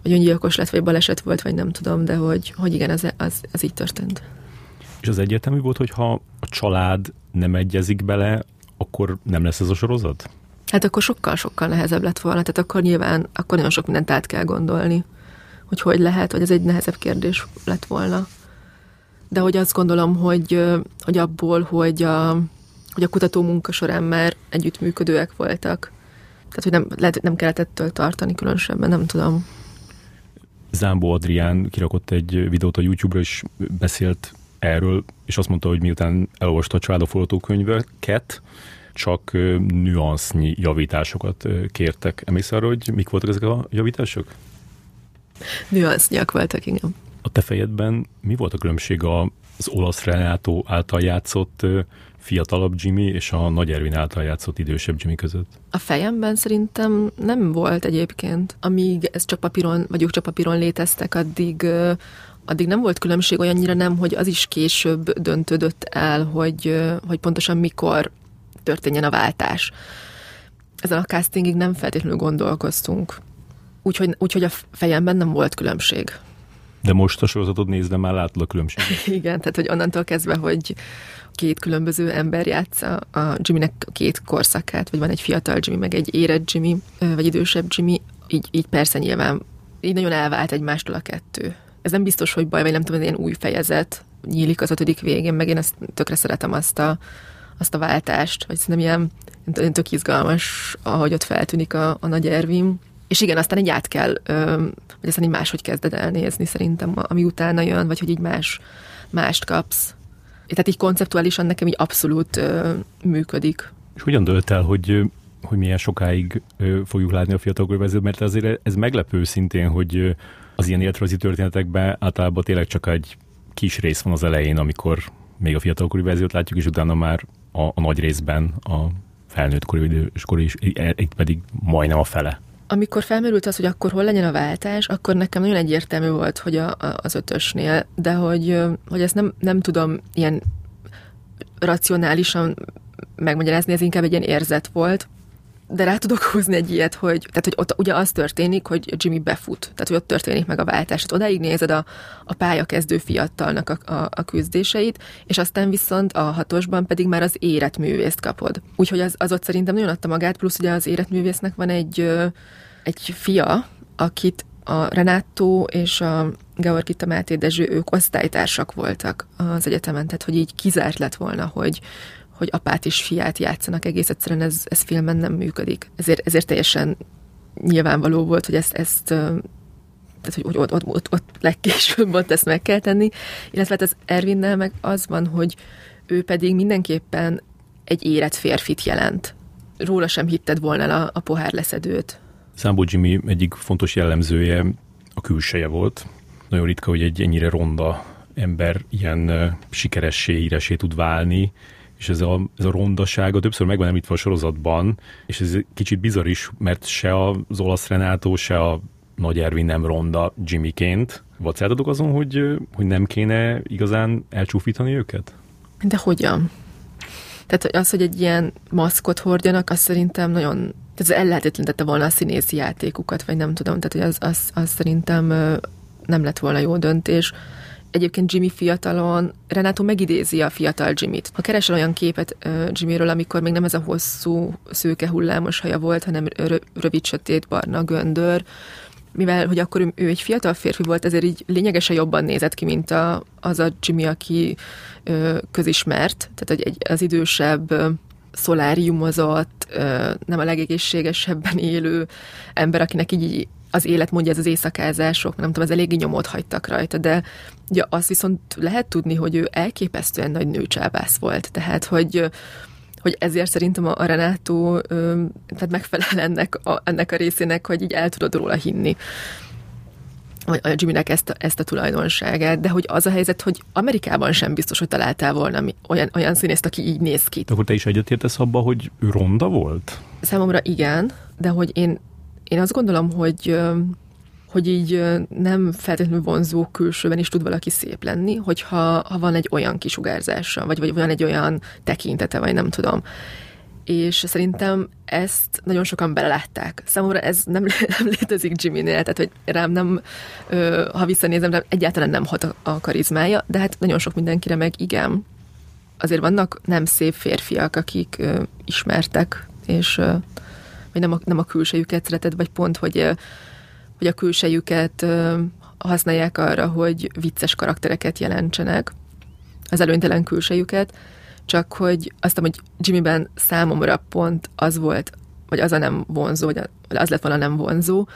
vagy öngyilkos lett, vagy baleset volt, vagy nem tudom, de hogy, hogy igen, az, az, az így történt. És az egyértelmű volt, hogy ha a család nem egyezik bele, akkor nem lesz ez a sorozat? Hát akkor sokkal-sokkal nehezebb lett volna, tehát akkor nyilván, akkor nagyon sok mindent át kell gondolni, hogy hogy lehet, hogy ez egy nehezebb kérdés lett volna. De hogy azt gondolom, hogy, hogy abból, hogy a, hogy a kutató munka során már együttműködőek voltak, tehát hogy nem, lehet, nem kellett ettől tartani különösebben, nem tudom. Zámbó Adrián kirakott egy videót a YouTube-ra, és beszélt erről, és azt mondta, hogy miután elolvasta a családok forgatókönyveket, csak nüansznyi javításokat kértek. Emlékszel arra, hogy mik voltak ezek a javítások? Nüansznyiak voltak, igen. A te fejedben mi volt a különbség az olasz Renato által játszott fiatalabb Jimmy és a Nagy Ervin által játszott idősebb Jimmy között? A fejemben szerintem nem volt egyébként. Amíg ez csak papíron, vagy ők csak papíron léteztek, addig addig nem volt különbség olyannyira nem, hogy az is később döntődött el, hogy, hogy pontosan mikor történjen a váltás. Ezen a castingig nem feltétlenül gondolkoztunk. Úgyhogy, úgyhogy a fejemben nem volt különbség. De most a sorozatot nézve már látod a különbséget. Igen, tehát hogy onnantól kezdve, hogy két különböző ember játsza a Jimmynek két korszakát, vagy van egy fiatal Jimmy, meg egy érett Jimmy, vagy idősebb Jimmy, így, így persze nyilván így nagyon elvált egymástól a kettő. Ez nem biztos, hogy baj, vagy nem tudom, ez ilyen új fejezet nyílik az ötödik végén, meg én ezt tökre szeretem azt a, azt a váltást, vagy szerintem ilyen, ilyen tök izgalmas, ahogy ott feltűnik a, a nagy Ervin. És igen, aztán így át kell, vagy aztán így máshogy kezded elnézni szerintem, ami utána jön, vagy hogy így más, mást kapsz. Tehát így konceptuálisan nekem így abszolút ö, működik. És hogyan dölt el, hogy hogy milyen sokáig ö, fogjuk látni a fiatal körvezőt, mert azért ez meglepő szintén, hogy az ilyen életrajzi történetekben általában tényleg csak egy kis rész van az elején, amikor még a fiatalkori verziót látjuk, és utána már a, a nagy részben a felnőtt kori és kori is, itt pedig majdnem a fele. Amikor felmerült az, hogy akkor hol legyen a váltás, akkor nekem nagyon egyértelmű volt, hogy a, a, az ötösnél, de hogy, hogy ezt nem, nem tudom ilyen racionálisan megmagyarázni, ez inkább egy ilyen érzet volt, de rá tudok húzni egy ilyet, hogy, tehát, hogy ott ugye az történik, hogy Jimmy befut, tehát hogy ott történik meg a váltás. Tehát odáig nézed a, a pályakezdő fiatalnak a, a, a küzdéseit, és aztán viszont a hatosban pedig már az éretművészt kapod. Úgyhogy az, az ott szerintem nagyon adta magát, plusz ugye az éretművésznek van egy, egy fia, akit a Renátó és a Georgita Máté Dezső, ők osztálytársak voltak az egyetemen, tehát hogy így kizárt lett volna, hogy, hogy apát és fiát játszanak, egész egyszerűen ez, ez filmen nem működik. Ezért, ezért teljesen nyilvánvaló volt, hogy ezt, ezt tehát, hogy ott, ott, ott, ott legkésőbb ott ezt meg kell tenni, illetve hát az Ervinnel meg az van, hogy ő pedig mindenképpen egy érett férfit jelent. Róla sem hitted volna a, a pohár leszedőt. Számbó Jimmy egyik fontos jellemzője a külseje volt. Nagyon ritka, hogy egy ennyire ronda ember ilyen sikeressé, híresé tud válni, és ez a, ez a rondasága többször megvan említve a sorozatban, és ez kicsit bizarr is, mert se az olasz Renátó, se a Nagy Ervin nem ronda Jimmyként. Vacáltatok azon, hogy, hogy nem kéne igazán elcsúfítani őket? De hogyan? Tehát az, hogy egy ilyen maszkot hordjanak, az szerintem nagyon tehát ellehetetlenítette volna a színészi játékukat, vagy nem tudom, tehát hogy az, az, az szerintem nem lett volna jó döntés. Egyébként Jimmy fiatalon, Renato megidézi a fiatal Jimmy-t. Ha keresel olyan képet uh, Jimmyről, amikor még nem ez a hosszú, szőke hullámos haja volt, hanem rövid, sötét, barna göndör, mivel hogy akkor ő, egy fiatal férfi volt, ezért így lényegesen jobban nézett ki, mint a, az a Jimmy, aki ö, közismert, tehát egy, az idősebb, ö, szoláriumozott, nem a legegészségesebben élő ember, akinek így az élet mondja ez az éjszakázások, nem tudom, az eléggé nyomot hagytak rajta, de ugye azt viszont lehet tudni, hogy ő elképesztően nagy nőcsábász volt, tehát hogy hogy ezért szerintem a Renátó tehát megfelel ennek a, ennek a részének, hogy így el tudod róla hinni vagy a Jimmynek ezt a, ezt a tulajdonságát, de hogy az a helyzet, hogy Amerikában sem biztos, hogy találtál volna olyan, olyan színészt, aki így néz ki. De akkor te is egyetértesz abba, hogy ő ronda volt? Számomra igen, de hogy én én azt gondolom, hogy, hogy így nem feltétlenül vonzó külsőben is tud valaki szép lenni, hogyha ha van egy olyan kisugárzása, vagy, vagy van egy olyan tekintete, vagy nem tudom és szerintem ezt nagyon sokan belelátták. Számomra ez nem, nem létezik Jimmy-nél, tehát hogy rám nem, ha visszanézem, rám egyáltalán nem hat a, a karizmája, de hát nagyon sok mindenkire meg igen. Azért vannak nem szép férfiak, akik ö, ismertek, és ö, vagy nem a, nem a külsejüket szereted, vagy pont, hogy, hogy a külsejüket használják arra, hogy vicces karaktereket jelentsenek, az előnytelen külsejüket, csak hogy azt hogy Jimmyben számomra pont az volt, vagy az a nem vonzó, vagy az lett volna nem vonzó,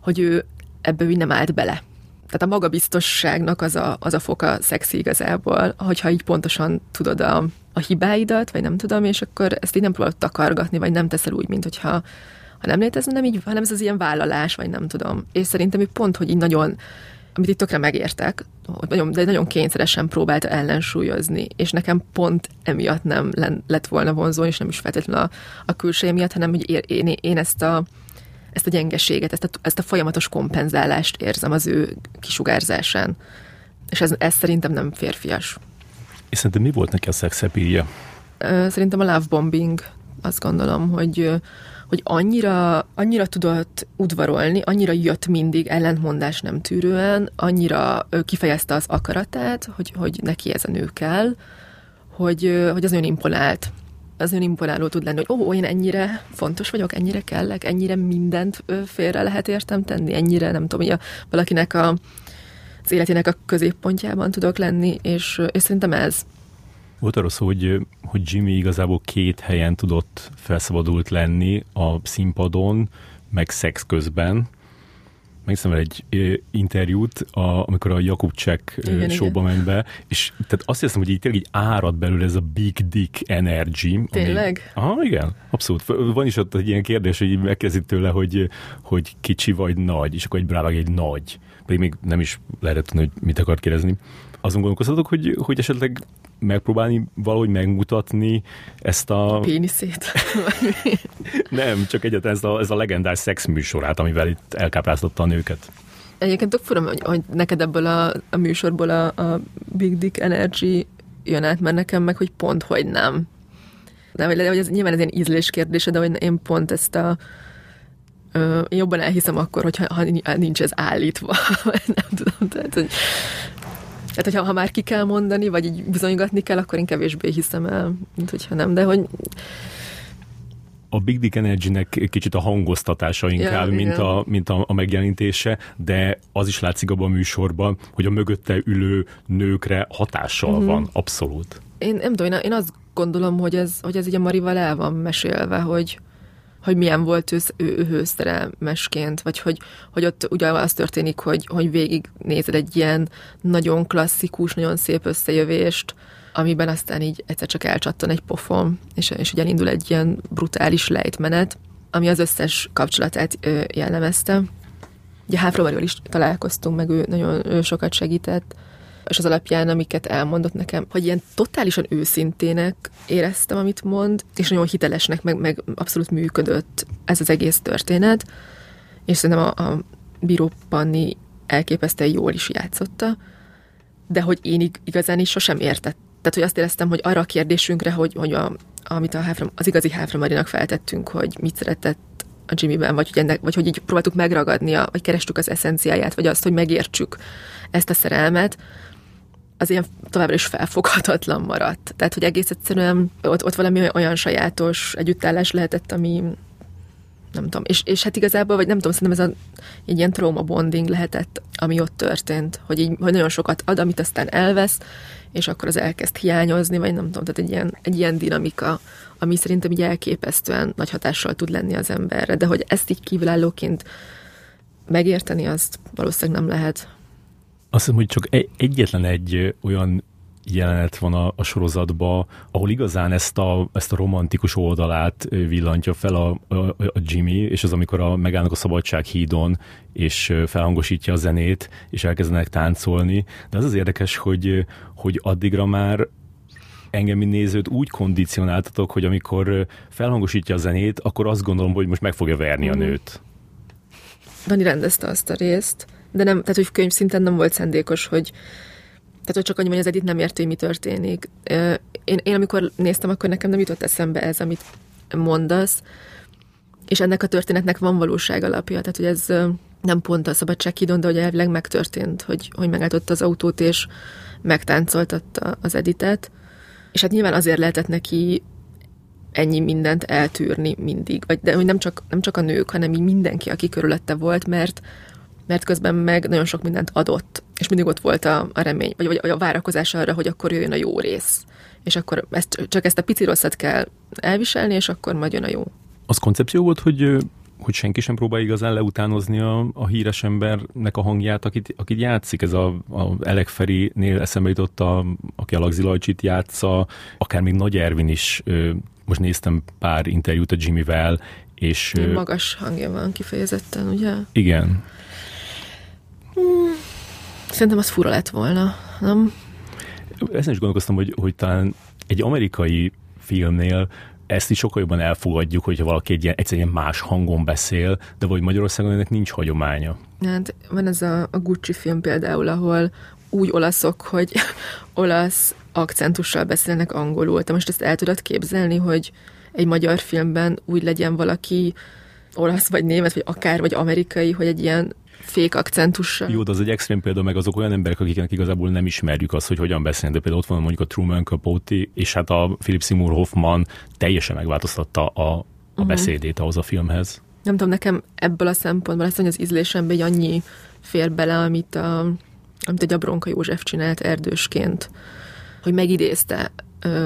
hogy ő ebbe úgy nem állt bele. Tehát a magabiztosságnak az a, az a foka szexi igazából, hogyha így pontosan tudod a, a hibáidat, vagy nem tudom, és akkor ezt így nem próbálod takargatni, vagy nem teszel úgy, mint hogyha ha nem létezne, nem így, hanem ez az ilyen vállalás, vagy nem tudom. És szerintem ő pont, hogy így nagyon amit itt tökre megértek, nagyon, de nagyon kényszeresen próbálta ellensúlyozni, és nekem pont emiatt nem lett volna vonzó, és nem is feltétlenül a, a külső miatt, hanem hogy én, én, én ezt a ezt a gyengeséget, ezt a, ezt a folyamatos kompenzálást érzem az ő kisugárzásán. És ez, ez szerintem nem férfias. És szerintem mi volt neki a szexepírja? Szerintem a love bombing, azt gondolom, hogy hogy annyira, annyira tudott udvarolni, annyira jött mindig ellentmondás nem tűrően, annyira kifejezte az akaratát, hogy, hogy neki ez a nő kell, hogy, hogy az nagyon imponált. Az nagyon imponáló tud lenni, hogy ó, én ennyire fontos vagyok, ennyire kellek, ennyire mindent félre lehet értem tenni, ennyire nem tudom, hogy a, valakinek a, az életének a középpontjában tudok lenni, és, és szerintem ez, volt arról szó, hogy, hogy Jimmy igazából két helyen tudott felszabadult lenni a színpadon, meg szex közben. Megszem egy interjút, a, amikor a Jakub Csek showba ment be, és tehát azt hiszem, hogy így tényleg így árad belül ez a big dick energy. Tényleg? Ami, aha, igen, abszolút. Van is ott egy ilyen kérdés, hogy megkezdik tőle, hogy, hogy kicsi vagy nagy, és akkor egy brávág egy nagy. Pedig még nem is lehetett tudni, hogy mit akart kérdezni azon gondolkoztatok, hogy, hogy esetleg megpróbálni valahogy megmutatni ezt a... péniszét? Nem, csak egyetlen ez a, ez a legendás szexműsorát, amivel itt elkápráztatta a nőket. Egyébként tök furam, hogy, hogy neked ebből a, a műsorból a, a Big Dick Energy jön át, mert nekem meg, hogy pont, hogy nem. Hogy, hogy ez nyilván ez ilyen ízlés kérdése, de hogy én pont ezt a ö, jobban elhiszem akkor, hogyha ha nincs ez állítva, nem tudom, tehát, hogy tehát, hogyha ha már ki kell mondani, vagy így bizonygatni kell, akkor én kevésbé hiszem el, mint hogyha nem, de hogy a Big Dick Energy-nek kicsit a hangoztatása inkább, ja, mint, a, mint a, a megjelenítése, de az is látszik abban a műsorban, hogy a mögötte ülő nőkre hatással uh-huh. van, abszolút. Én nem tudom, én azt gondolom, hogy ez, hogy ez így a Marival el van mesélve, hogy, hogy milyen volt ő, ő, ő vagy hogy, hogy ott ugye az történik, hogy, hogy végig nézed egy ilyen nagyon klasszikus, nagyon szép összejövést, amiben aztán így egyszer csak elcsattan egy pofon, és, és ugye indul egy ilyen brutális lejtmenet, ami az összes kapcsolatát ö, jellemezte. Ugye Háfrovarival is találkoztunk, meg ő nagyon ő sokat segített, és az alapján, amiket elmondott nekem, hogy ilyen totálisan őszintének éreztem, amit mond, és nagyon hitelesnek, meg, meg abszolút működött ez az egész történet, és szerintem a, a Bíró Panni elképesztően jól is játszotta, de hogy én igazán is sosem értett. Tehát, hogy azt éreztem, hogy arra a kérdésünkre, hogy, hogy a, amit a Háfra, az igazi Háfra Marinak feltettünk, hogy mit szeretett a Jimmyben, vagy hogy, ennek, vagy hogy így próbáltuk megragadni, a, vagy kerestük az eszenciáját, vagy azt, hogy megértsük ezt a szerelmet, az ilyen továbbra is felfoghatatlan maradt. Tehát, hogy egész egyszerűen ott, ott valami olyan sajátos együttállás lehetett, ami nem tudom, és, és hát igazából, vagy nem tudom, szerintem ez a, egy ilyen trauma bonding lehetett, ami ott történt, hogy, így, hogy nagyon sokat ad, amit aztán elvesz, és akkor az elkezd hiányozni, vagy nem tudom, tehát egy ilyen, egy ilyen dinamika, ami szerintem így elképesztően nagy hatással tud lenni az emberre, de hogy ezt így kívülállóként megérteni, azt valószínűleg nem lehet. Azt hiszem, hogy csak egy, egyetlen egy olyan jelenet van a, a sorozatban, ahol igazán ezt a, ezt a romantikus oldalát villantja fel a, a, a Jimmy, és az amikor a, megállnak a Szabadság hídon, és felhangosítja a zenét, és elkezdenek táncolni. De az az érdekes, hogy, hogy addigra már engem, mint nézőt úgy kondicionáltatok, hogy amikor felhangosítja a zenét, akkor azt gondolom, hogy most meg fogja verni a mhm. nőt. Dani rendezte azt a részt, de nem, tehát hogy könyv szinten nem volt szendékos, hogy tehát, hogy csak annyi, hogy az Edith nem érti, hogy mi történik. Én, én amikor néztem, akkor nekem nem jutott eszembe ez, amit mondasz, és ennek a történetnek van valóság alapja, tehát hogy ez nem pont a szabadsághídon, de hogy elvileg megtörtént, hogy, hogy megálltott az autót, és megtáncoltatta az Editet, és hát nyilván azért lehetett neki ennyi mindent eltűrni mindig, vagy, de hogy nem csak, nem csak a nők, hanem így mindenki, aki körülötte volt, mert mert közben meg nagyon sok mindent adott, és mindig ott volt a, a remény, vagy, vagy a várakozás arra, hogy akkor jöjjön a jó rész. És akkor ezt, csak ezt a pici rosszat kell elviselni, és akkor majd jön a jó. Az koncepció volt, hogy hogy senki sem próbál igazán leutánozni a, a híres embernek a hangját, akit, akit játszik. Ez a, a Elek Feri-nél eszembe jutott, a, aki a Lagzi Lajcsit játsza, akár még Nagy Ervin is, most néztem pár interjút a Jimmyvel, és... Magas hangja van kifejezetten, ugye? Igen. Hmm. Szerintem az fura lett volna, nem? Ezen is gondolkoztam, hogy, hogy talán egy amerikai filmnél ezt is sokkal jobban elfogadjuk, hogyha valaki egy ilyen, egyszerűen más hangon beszél, de vagy Magyarországon ennek nincs hagyománya. Hát van ez a, a Gucci film például, ahol úgy olaszok, hogy olasz akcentussal beszélnek angolul. Te most ezt el tudod képzelni, hogy egy magyar filmben úgy legyen valaki olasz, vagy német, vagy akár, vagy amerikai, hogy egy ilyen fék akcentussal. Jó, de az egy extrém példa, meg azok olyan emberek, akiknek igazából nem ismerjük azt, hogy hogyan beszélnek, de például ott van mondjuk a Truman Capote, és hát a Philip Seymour Hoffman teljesen megváltoztatta a, a uh-huh. beszédét ahhoz a filmhez. Nem tudom, nekem ebből a szempontból azt, hogy az ízlésembe egy annyi fér bele, amit a, amit a Gyabronka József csinált erdősként, hogy megidézte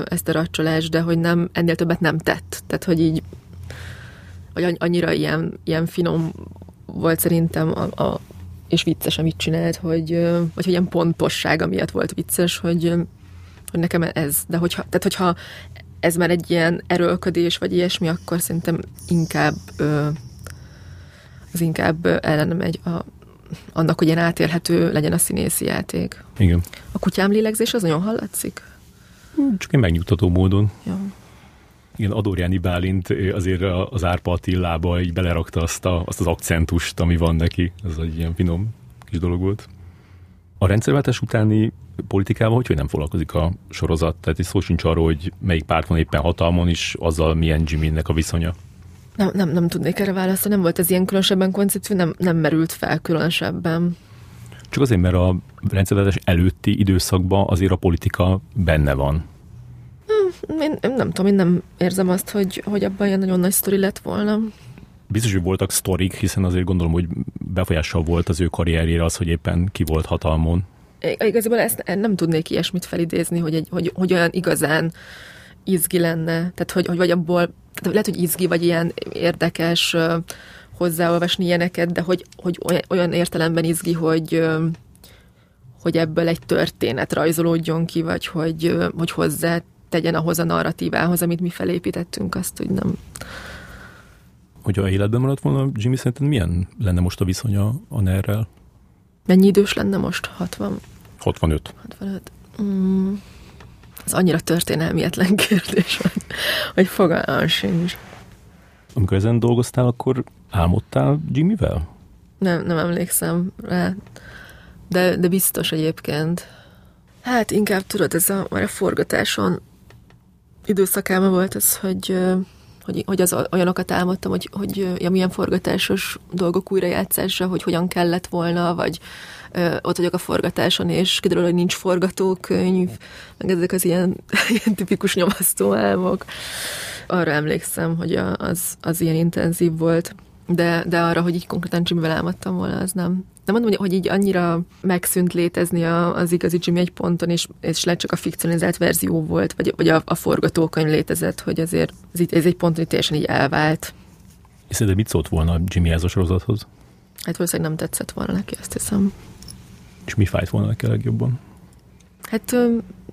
ezt a racsolást, de hogy nem, ennél többet nem tett. Tehát, hogy így vagy annyira ilyen, ilyen finom volt szerintem a, a és vicces, amit csinált, hogy, vagy hogy ilyen pontossága miatt volt vicces, hogy, hogy nekem ez, de hogyha, tehát hogyha ez már egy ilyen erőlködés, vagy ilyesmi, akkor szerintem inkább az inkább ellene megy a, annak, hogy ilyen átélhető legyen a színészi játék. Igen. A kutyám lélegzés az nagyon hallatszik? Csak egy megnyugtató módon. Jó igen, Adorjáni Bálint azért az Árpa Attilába így belerakta azt, a, azt az akcentust, ami van neki. Ez egy ilyen finom kis dolog volt. A rendszerváltás utáni politikával hogy, hogy nem foglalkozik a sorozat? Tehát egy szó sincs arról, hogy melyik párt van éppen hatalmon, és azzal milyen Jimmynek a viszonya. Nem, nem, nem tudnék erre válaszolni, nem volt ez ilyen különösebben koncepció, nem, nem merült fel különösebben. Csak azért, mert a rendszerváltás előtti időszakban azért a politika benne van. Én, én nem tudom, én nem érzem azt, hogy, hogy abban ilyen nagyon nagy sztori lett volna. Biztos, hogy voltak sztorik, hiszen azért gondolom, hogy befolyással volt az ő karrierjére az, hogy éppen ki volt hatalmon. Igazából ezt nem tudnék ilyesmit felidézni, hogy, egy, hogy, hogy olyan igazán izgi lenne. Tehát, hogy, hogy vagy abból, tehát lehet, hogy izgi, vagy ilyen érdekes hozzáolvasni ilyeneket, de hogy, hogy olyan, értelemben izgi, hogy hogy ebből egy történet rajzolódjon ki, vagy hogy, hogy hozzá tegyen ahhoz a narratívához, amit mi felépítettünk, azt úgy nem. Hogyha életben maradt volna, Jimmy szerinted milyen lenne most a viszonya a NER-rel? Mennyi idős lenne most? 60? 65. 65. Mm, ez annyira történelmietlen kérdés, hogy, hogy fogalmam sincs. Amikor ezen dolgoztál, akkor álmodtál Jimmyvel? Nem, nem emlékszem rá. De, de biztos egyébként. Hát inkább tudod, ez a, már a forgatáson időszakában volt az, hogy, hogy, hogy az olyanokat álmodtam, hogy, hogy ja, milyen forgatásos dolgok újrajátszása, hogy hogyan kellett volna, vagy ö, ott vagyok a forgatáson, és kiderül, hogy nincs forgatókönyv, meg ezek az ilyen, ilyen tipikus nyomasztó álmok. Arra emlékszem, hogy az, az ilyen intenzív volt, de, de arra, hogy így konkrétan Jimmyvel álmodtam volna, az nem. Nem mondom, hogy így annyira megszűnt létezni az igazi Jimmy egy ponton, és, és lett csak a fikcionalizált verzió volt, vagy, vagy a, a forgatókönyv létezett, hogy azért ez, így, ez egy ponton így teljesen így elvált. És szerintem mit szólt volna Jimmy ez a sorozathoz? Hát valószínűleg nem tetszett volna neki, azt hiszem. És mi fájt volna neki a legjobban? Hát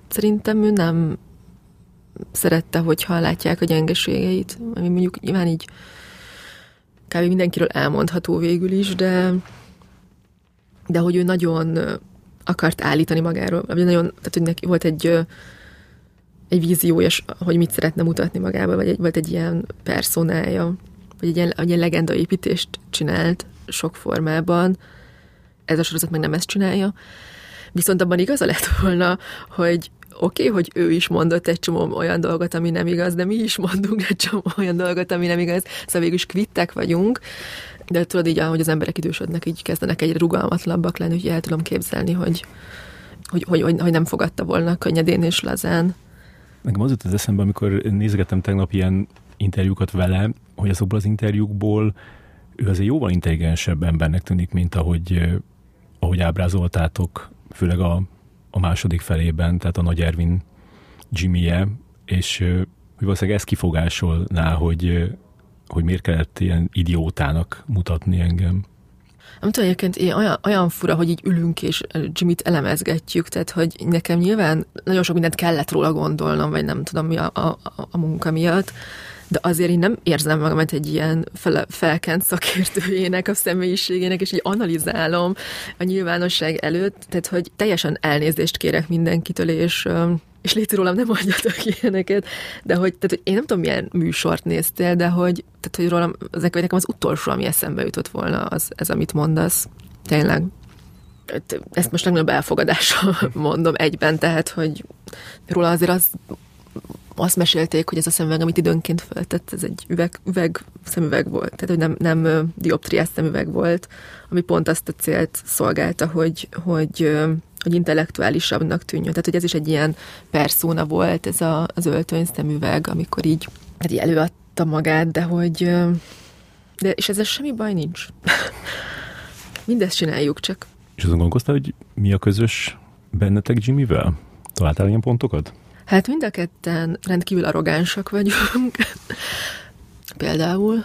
szerintem ő nem szerette, hogyha látják a gyengeségeit, ami mondjuk nyilván így kb. mindenkiről elmondható végül is, de, de hogy ő nagyon akart állítani magáról, vagy nagyon, tehát hogy neki volt egy, egy víziója, hogy mit szeretne mutatni magába, vagy egy, volt egy ilyen personája, vagy egy ilyen, egy ilyen legendaépítést csinált sok formában. Ez a sorozat meg nem ezt csinálja. Viszont abban igaza lett volna, hogy oké, okay, hogy ő is mondott egy csomó olyan dolgot, ami nem igaz, de mi is mondunk egy csomó olyan dolgot, ami nem igaz, szóval végül is kvittek vagyunk, de tudod így, ahogy az emberek idősödnek, így kezdenek egyre rugalmatlabbak lenni, hogy el tudom képzelni, hogy, hogy, hogy, hogy, hogy nem fogadta volna könnyedén és lazán. Nekem az jutott az eszembe, amikor nézgetem tegnap ilyen interjúkat vele, hogy azokból az interjúkból ő azért jóval intelligensebb embernek tűnik, mint ahogy, ahogy ábrázoltátok, főleg a, a második felében, tehát a Nagy Ervin Jimmy-je, és hogy valószínűleg ez kifogásolná, hogy, hogy miért kellett ilyen idiótának mutatni engem. Nem tudom, egyébként olyan, olyan fura, hogy így ülünk és Jimmy-t elemezgetjük, tehát hogy nekem nyilván nagyon sok mindent kellett róla gondolnom, vagy nem tudom mi a, a, a munka miatt, de azért én nem érzem magamat egy ilyen fel, felkent szakértőjének a személyiségének, és így analizálom a nyilvánosság előtt, tehát hogy teljesen elnézést kérek mindenkitől, és és légy rólam nem mondjatok ilyeneket, de hogy, tehát, hogy én nem tudom, milyen műsort néztél, de hogy, tehát, hogy rólam, vagy nekem az utolsó, ami eszembe jutott volna, az ez, amit mondasz. Tényleg. Ezt most legnagyobb elfogadással mondom egyben, tehát, hogy róla azért az azt mesélték, hogy ez a szemüveg, amit időnként feltett, ez egy üveg, üveg szemüveg volt. Tehát, hogy nem, nem dioptriás szemüveg volt, ami pont azt a célt szolgálta, hogy, hogy, hogy intellektuálisabbnak tűnjön. Tehát, hogy ez is egy ilyen perszóna volt, ez a, az öltöny szemüveg, amikor így, hát így előadta magát, de hogy de, és ezzel semmi baj nincs. Mindezt csináljuk csak. És azon gondolkoztál, hogy mi a közös bennetek Jimmyvel? Találtál ilyen pontokat? Hát mind a ketten rendkívül arrogánsak vagyunk. Például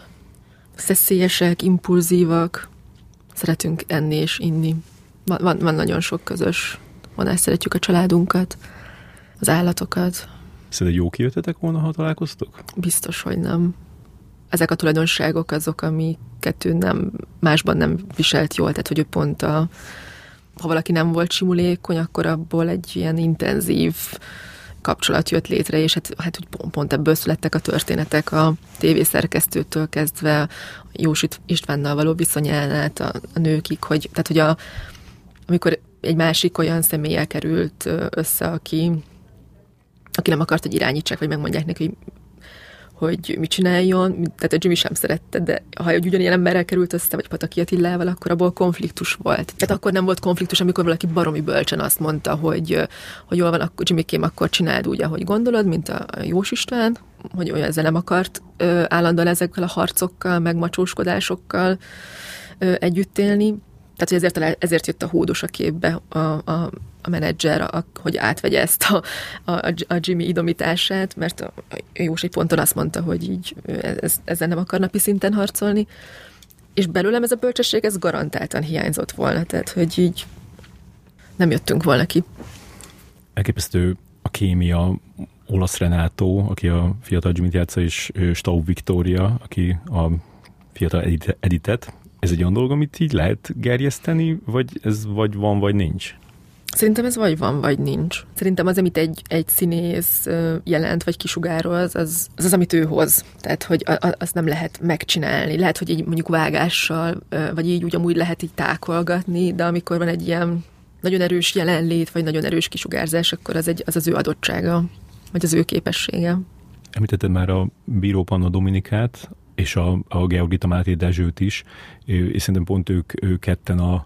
szeszélyesek, impulzívak, szeretünk enni és inni. Van, van, van nagyon sok közös vonás, szeretjük a családunkat, az állatokat. Szerinted jó kijöttetek volna, ha találkoztok? Biztos, hogy nem. Ezek a tulajdonságok azok, amiket ő nem, másban nem viselt jól, tehát hogy ő pont a, ha valaki nem volt simulékony, akkor abból egy ilyen intenzív kapcsolat jött létre, és hát, hát hogy pont, pont ebből születtek a történetek a tévészerkesztőtől kezdve Jósit Istvánnal való viszonyán át a, a nőkig, hogy, tehát hogy a, amikor egy másik olyan személlyel került össze, aki, aki nem akart, hogy irányítsák, vagy megmondják neki, hogy hogy mit csináljon, tehát a Jimmy sem szerette, de ha egy ugyanilyen emberrel került össze, vagy Pataki Attilával, akkor abból konfliktus volt. Tehát akkor nem volt konfliktus, amikor valaki baromi bölcsen azt mondta, hogy, hogy jól van, akkor Jimmy akkor csináld úgy, ahogy gondolod, mint a Jós István, hogy olyan ezzel nem akart ö, állandóan ezekkel a harcokkal, meg macsóskodásokkal együtt élni. Tehát, hogy ezért, ezért jött a hódos a képbe a, a, a menedzser, a, hogy átvegye ezt a, a, a Jimmy idomítását, mert a, a Jós egy ponton azt mondta, hogy így ez, ezzel nem akar napi szinten harcolni, és belőlem ez a bölcsesség, ez garantáltan hiányzott volna, tehát hogy így nem jöttünk volna ki. Elképesztő a kémia olasz Renátó, aki a fiatal Jimmy játsza, és Staub Victoria, aki a fiatal Editet. Ez egy olyan dolog, amit így lehet gerjeszteni, vagy ez vagy van, vagy nincs? Szerintem ez vagy van, vagy nincs. Szerintem az, amit egy, egy színész jelent, vagy kisugároz, az, az az, amit ő hoz. Tehát, hogy azt nem lehet megcsinálni. Lehet, hogy így mondjuk vágással, vagy így úgy amúgy lehet így tákolgatni, de amikor van egy ilyen nagyon erős jelenlét, vagy nagyon erős kisugárzás, akkor az, egy, az az ő adottsága, vagy az ő képessége. Említetted már a Bíró Panna Dominikát, és a, a Georgita Máté Dezsőt is, és szerintem pont ők, ők ketten a,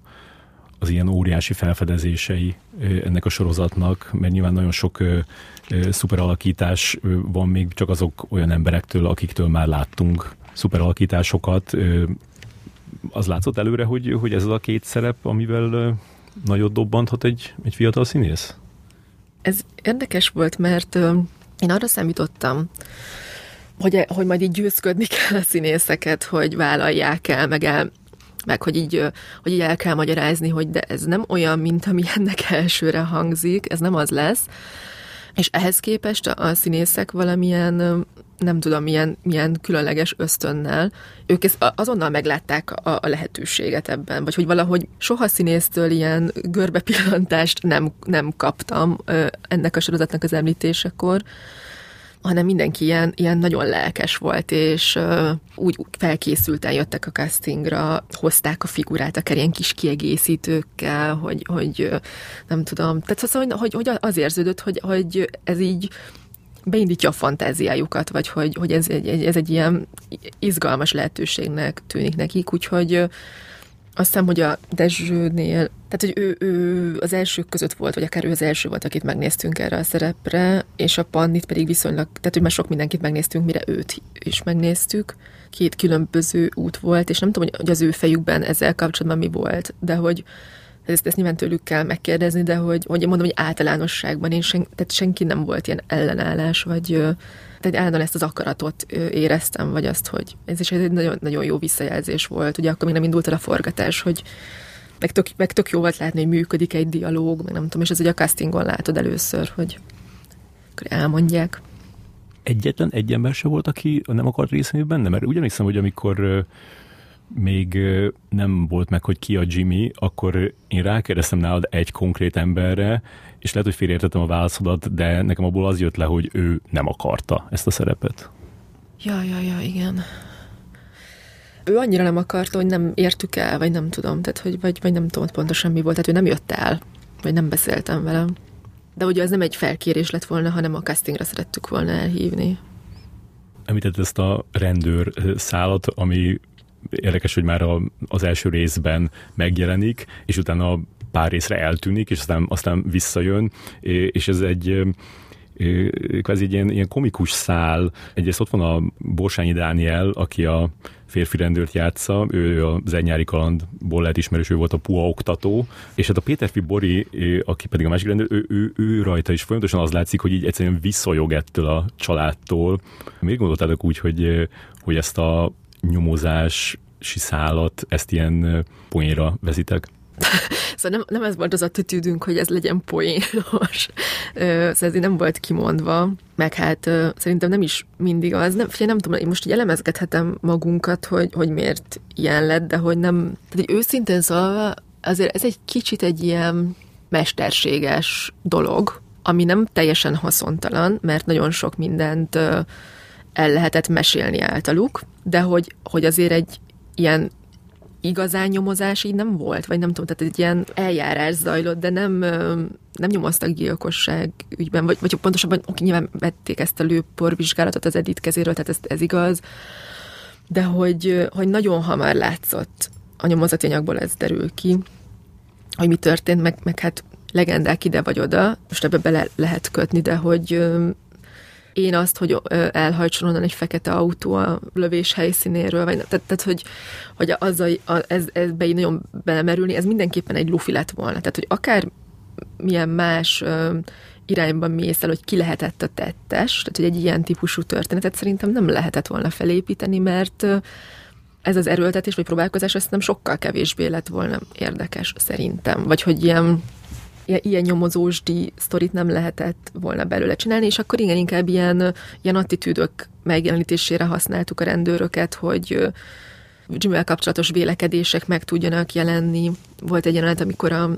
az ilyen óriási felfedezései ennek a sorozatnak, mert nyilván nagyon sok szuperalakítás van még csak azok olyan emberektől, akiktől már láttunk szuperalakításokat. Az látszott előre, hogy, hogy ez az a két szerep, amivel nagyot dobbanthat egy, egy fiatal színész? Ez érdekes volt, mert én arra számítottam, hogy, hogy majd így győzködni kell a színészeket, hogy vállalják el, meg el, meg hogy így, hogy így el kell magyarázni, hogy de ez nem olyan, mint ami ennek elsőre hangzik, ez nem az lesz. És ehhez képest a színészek valamilyen, nem tudom, milyen, milyen különleges ösztönnel, ők ezt azonnal meglátták a, a lehetőséget ebben, vagy hogy valahogy soha színésztől ilyen görbepillantást nem, nem kaptam ennek a sorozatnak az említésekor, hanem mindenki ilyen, ilyen nagyon lelkes volt, és uh, úgy felkészülten jöttek a castingra, hozták a figurát, akár ilyen kis kiegészítőkkel, hogy, hogy nem tudom, tehát szóval, hogy, hogy az érződött, hogy, hogy ez így beindítja a fantáziájukat, vagy hogy, hogy ez, egy, ez egy ilyen izgalmas lehetőségnek tűnik nekik, úgyhogy azt hiszem, hogy a Dezsőnél, tehát hogy ő, ő az elsők között volt, vagy akár ő az első volt, akit megnéztünk erre a szerepre, és a Pannit pedig viszonylag, tehát hogy már sok mindenkit megnéztünk, mire őt is megnéztük. Két különböző út volt, és nem tudom, hogy az ő fejükben ezzel kapcsolatban mi volt, de hogy ezt, ezt nyilván tőlük kell megkérdezni, de hogy, hogy mondom, hogy általánosságban én sen, tehát senki nem volt ilyen ellenállás, vagy tehát állandóan ezt az akaratot éreztem, vagy azt, hogy ez is egy nagyon, nagyon jó visszajelzés volt. Ugye akkor még nem indult el a forgatás, hogy meg tök, meg tök jó volt látni, hogy működik egy dialóg, meg nem tudom, és ez ugye a castingon látod először, hogy akkor elmondják. Egyetlen egy ember se volt, aki nem akart részt venni benne? Mert ugyanis hogy amikor még nem volt meg, hogy ki a Jimmy, akkor én rákérdeztem nálad egy konkrét emberre, és lehet, hogy félreértettem a válaszodat, de nekem abból az jött le, hogy ő nem akarta ezt a szerepet. Ja, ja, ja, igen. Ő annyira nem akarta, hogy nem értük el, vagy nem tudom, tehát, hogy, vagy, vagy nem tudom pontosan mi volt, tehát ő nem jött el, vagy nem beszéltem vele. De ugye az nem egy felkérés lett volna, hanem a castingra szerettük volna elhívni. Említett ezt a rendőr szállat, ami érdekes, hogy már a, az első részben megjelenik, és utána pár részre eltűnik, és aztán, aztán visszajön, és ez egy kvázi egy ilyen, ilyen komikus szál. Egyrészt ott van a Borsányi Dániel, aki a férfi rendőrt játsza, ő az Egynyári kalandból lehet ismerős, ő volt a PUA oktató, és hát a Péter Bori, aki pedig a másik rendőr, ő, ő, ő rajta is folyamatosan az látszik, hogy így egyszerűen visszajog ettől a családtól. Miért gondoltátok úgy, hogy, hogy ezt a nyomozási szállat, ezt ilyen poénra vezitek? szóval nem, nem ez volt az attitűdünk, hogy ez legyen poénos. szóval ez nem volt kimondva, meg hát szerintem nem is mindig az. Nem, figyelj, nem tudom, én most így elemezgethetem magunkat, hogy, hogy miért ilyen lett, de hogy nem, tehát egy őszintén szólva, azért ez egy kicsit egy ilyen mesterséges dolog, ami nem teljesen haszontalan, mert nagyon sok mindent el lehetett mesélni általuk, de hogy, hogy azért egy ilyen igazán nyomozás így nem volt, vagy nem tudom, tehát egy ilyen eljárás zajlott, de nem, nem nyomoztak gyilkosság ügyben, vagy, vagy pontosabban oké, nyilván vették ezt a lőporvizsgálatot az Edith kezéről, tehát ez, ez igaz, de hogy, hogy nagyon hamar látszott a nyomozati anyagból ez derül ki, hogy mi történt, meg, meg hát legendák ide vagy oda, most ebbe bele lehet kötni, de hogy én azt, hogy elhajtson onnan egy fekete autó a lövés helyszínéről, vagy tehát, tehát hogy, hogy az a, ez, ezbe így nagyon belemerülni, ez mindenképpen egy lufi lett volna. Tehát, hogy akár milyen más ö, irányban mész el, hogy ki lehetett a tettes, tehát hogy egy ilyen típusú történetet szerintem nem lehetett volna felépíteni, mert ez az erőltetés vagy próbálkozás, ezt nem sokkal kevésbé lett volna érdekes szerintem. Vagy hogy ilyen ilyen nyomozósdi sztorit nem lehetett volna belőle csinálni, és akkor igen, inkább ilyen, ilyen attitűdök megjelenítésére használtuk a rendőröket, hogy jimmy kapcsolatos vélekedések meg tudjanak jelenni. Volt egy jelenet, amikor a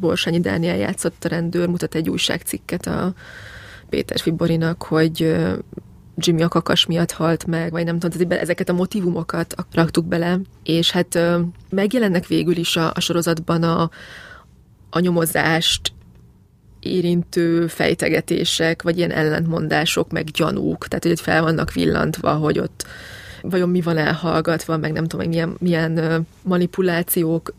Borsányi Dániel játszott a rendőr, mutat egy újságcikket a Péter Fiborinak, hogy Jimmy a kakas miatt halt meg, vagy nem tudom, ezeket a motivumokat raktuk bele, és hát megjelennek végül is a, a sorozatban a, a nyomozást érintő fejtegetések, vagy ilyen ellentmondások, meg gyanúk, tehát hogy fel vannak villantva, hogy ott vajon mi van elhallgatva, meg nem tudom, meg milyen, milyen manipulációk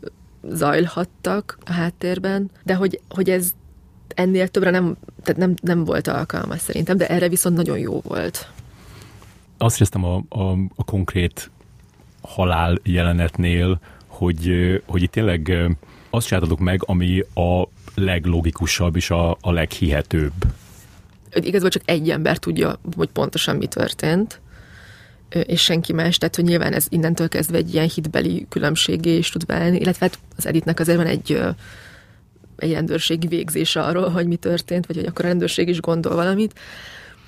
zajlhattak a háttérben, de hogy, hogy ez ennél többre nem, tehát nem, nem volt alkalmas szerintem, de erre viszont nagyon jó volt. Azt éreztem a, a, a konkrét halál jelenetnél, hogy, hogy itt tényleg azt csináltatok meg, ami a leglogikusabb és a, a leghihetőbb. Igazából csak egy ember tudja, hogy pontosan mi történt, és senki más, tehát hogy nyilván ez innentől kezdve egy ilyen hitbeli különbségé is tud válni, illetve hát az Editnek azért van egy, egy rendőrségi végzés arról, hogy mi történt, vagy hogy akkor a rendőrség is gondol valamit.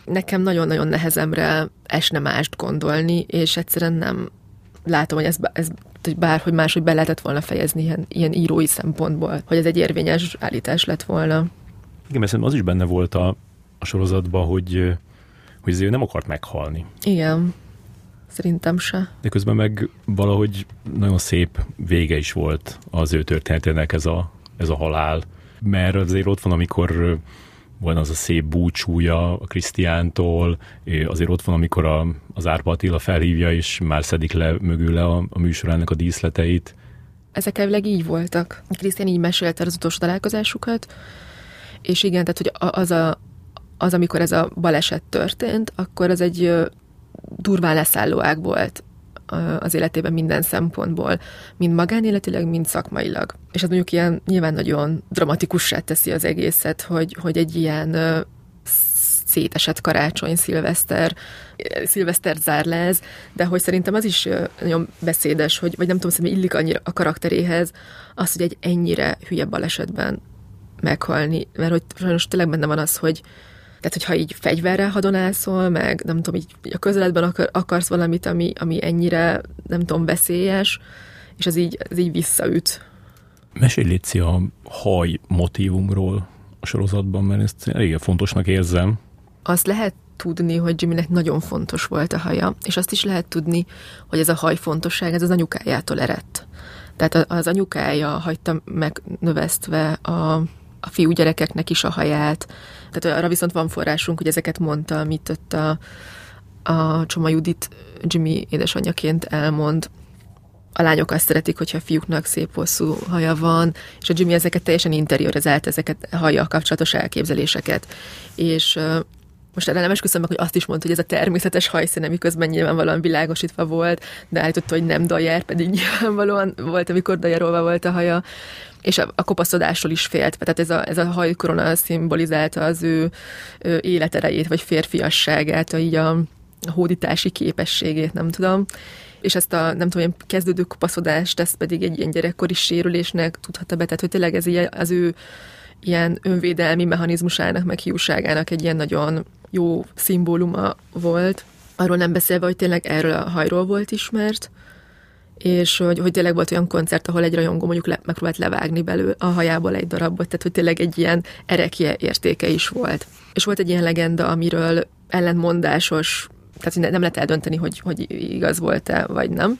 Nekem nagyon-nagyon nehezemre esne mást gondolni, és egyszerűen nem látom, hogy ez, ez hogy bárhogy máshogy be lehetett volna fejezni ilyen, ilyen írói szempontból, hogy ez egy érvényes állítás lett volna. Igen, mert az is benne volt a, a sorozatban, hogy hogy azért nem akart meghalni. Igen. Szerintem se. De közben meg valahogy nagyon szép vége is volt az ő történetének ez a, ez a halál. Mert azért ott van, amikor van az a szép búcsúja a Krisztiántól, azért ott van, amikor a, az Árpa Attila felhívja, és már szedik le mögül a, a műsorának a díszleteit. Ezek elvileg így voltak. Krisztián így mesélte az utolsó találkozásukat, és igen, tehát hogy az, a, az, amikor ez a baleset történt, akkor az egy durván leszálló ág volt az életében minden szempontból, mind magánéletileg, mind szakmailag. És ez mondjuk ilyen nyilván nagyon dramatikussá teszi az egészet, hogy, hogy egy ilyen szétesett karácsony, szilveszter, szilveszter zár le ez, de hogy szerintem az is nagyon beszédes, hogy, vagy nem tudom, szerintem illik annyira a karakteréhez, az, hogy egy ennyire hülye balesetben meghalni, mert hogy sajnos tényleg benne van az, hogy tehát, hogyha így fegyverrel hadonászol, meg nem tudom, így a közeledben akar, akarsz valamit, ami, ami ennyire, nem tudom, veszélyes, és az így, az így visszaüt. Mesélj Léci a haj motívumról a sorozatban, mert ezt elég fontosnak érzem. Azt lehet tudni, hogy Jimmynek nagyon fontos volt a haja, és azt is lehet tudni, hogy ez a haj fontosság, ez az anyukájától eredt. Tehát az anyukája hagyta megnövesztve a a fiú gyerekeknek is a haját. Tehát arra viszont van forrásunk, hogy ezeket mondta, amit ott a, a Csoma Judit Jimmy édesanyjaként elmond. A lányok azt szeretik, hogyha a fiúknak szép hosszú haja van, és a Jimmy ezeket teljesen interiorizált, ezeket haja kapcsolatos elképzeléseket. És most erre nem esküszöm meg, hogy azt is mondta, hogy ez a természetes hajszíne, miközben nyilvánvalóan világosítva volt, de állította, hogy nem dajer, pedig nyilvánvalóan volt, amikor dajerolva volt a haja és a, a kopaszodásról is félt. Tehát ez a, ez a hajkorona szimbolizálta az ő, ő életerejét, vagy férfiasságát, a, így a, hódítási képességét, nem tudom. És ezt a, nem tudom, kezdődő kopaszodást, ezt pedig egy ilyen gyerekkori sérülésnek tudhatta be, tehát hogy tényleg ez így az ő ilyen önvédelmi mechanizmusának, meg hiúságának egy ilyen nagyon jó szimbóluma volt. Arról nem beszélve, hogy tényleg erről a hajról volt ismert, és hogy, hogy tényleg volt olyan koncert, ahol egy rajongó mondjuk le, megpróbált levágni belőle a hajából egy darabot, tehát hogy tényleg egy ilyen erekje értéke is volt. És volt egy ilyen legenda, amiről ellentmondásos, tehát nem lehet eldönteni, hogy, hogy igaz volt-e, vagy nem,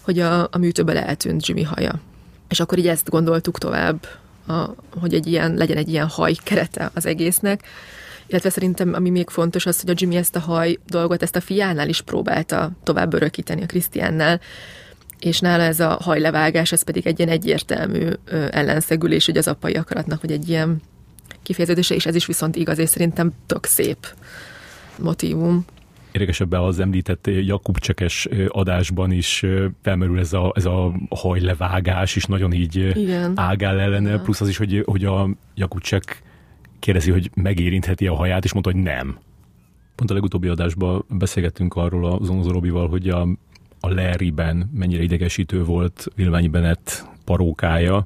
hogy a, a műtőből eltűnt Jimmy haja. És akkor így ezt gondoltuk tovább, a, hogy egy ilyen, legyen egy ilyen haj kerete az egésznek, illetve szerintem ami még fontos az, hogy a Jimmy ezt a haj dolgot, ezt a fiánál is próbálta tovább örökíteni a Krisztiánnál, és nála ez a hajlevágás, ez pedig egy ilyen egyértelmű ellenszegülés, hogy az apai akaratnak, hogy egy ilyen kifejeződése, és ez is viszont igaz, és szerintem tök szép motívum. Érdekesebben az említett Jakub Csekes adásban is felmerül ez a, ez a hajlevágás is nagyon így Igen. ágál ellene, Igen. plusz az is, hogy, hogy a Jakub Csek kérdezi, hogy megérintheti a haját, és mondta, hogy nem. Pont a legutóbbi adásban beszélgettünk arról a Zonzo Robival, hogy a a Larryben mennyire idegesítő volt Vilványi Bennett parókája,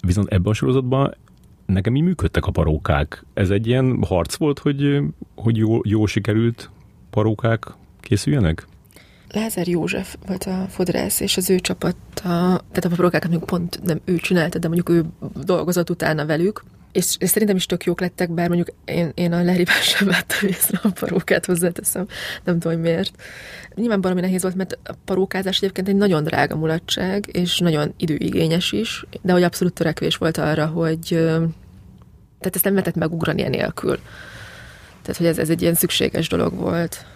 viszont ebben a sorozatban nekem így működtek a parókák. Ez egy ilyen harc volt, hogy, hogy jó, jó sikerült parókák készüljenek? Lázár József volt a fodrász, és az ő csapat, tehát a parókákat még pont nem ő csinálta, de mondjuk ő dolgozott utána velük, és, és szerintem is tök jók lettek, bár mondjuk én, én a Larryben sem láttam észre a parókát hozzáteszem, nem tudom, hogy miért. Nyilván valami nehéz volt, mert a parókázás egyébként egy nagyon drága mulatság, és nagyon időigényes is, de hogy abszolút törekvés volt arra, hogy tehát ezt nem lehetett megugrani enélkül. Tehát, hogy ez, ez egy ilyen szükséges dolog volt.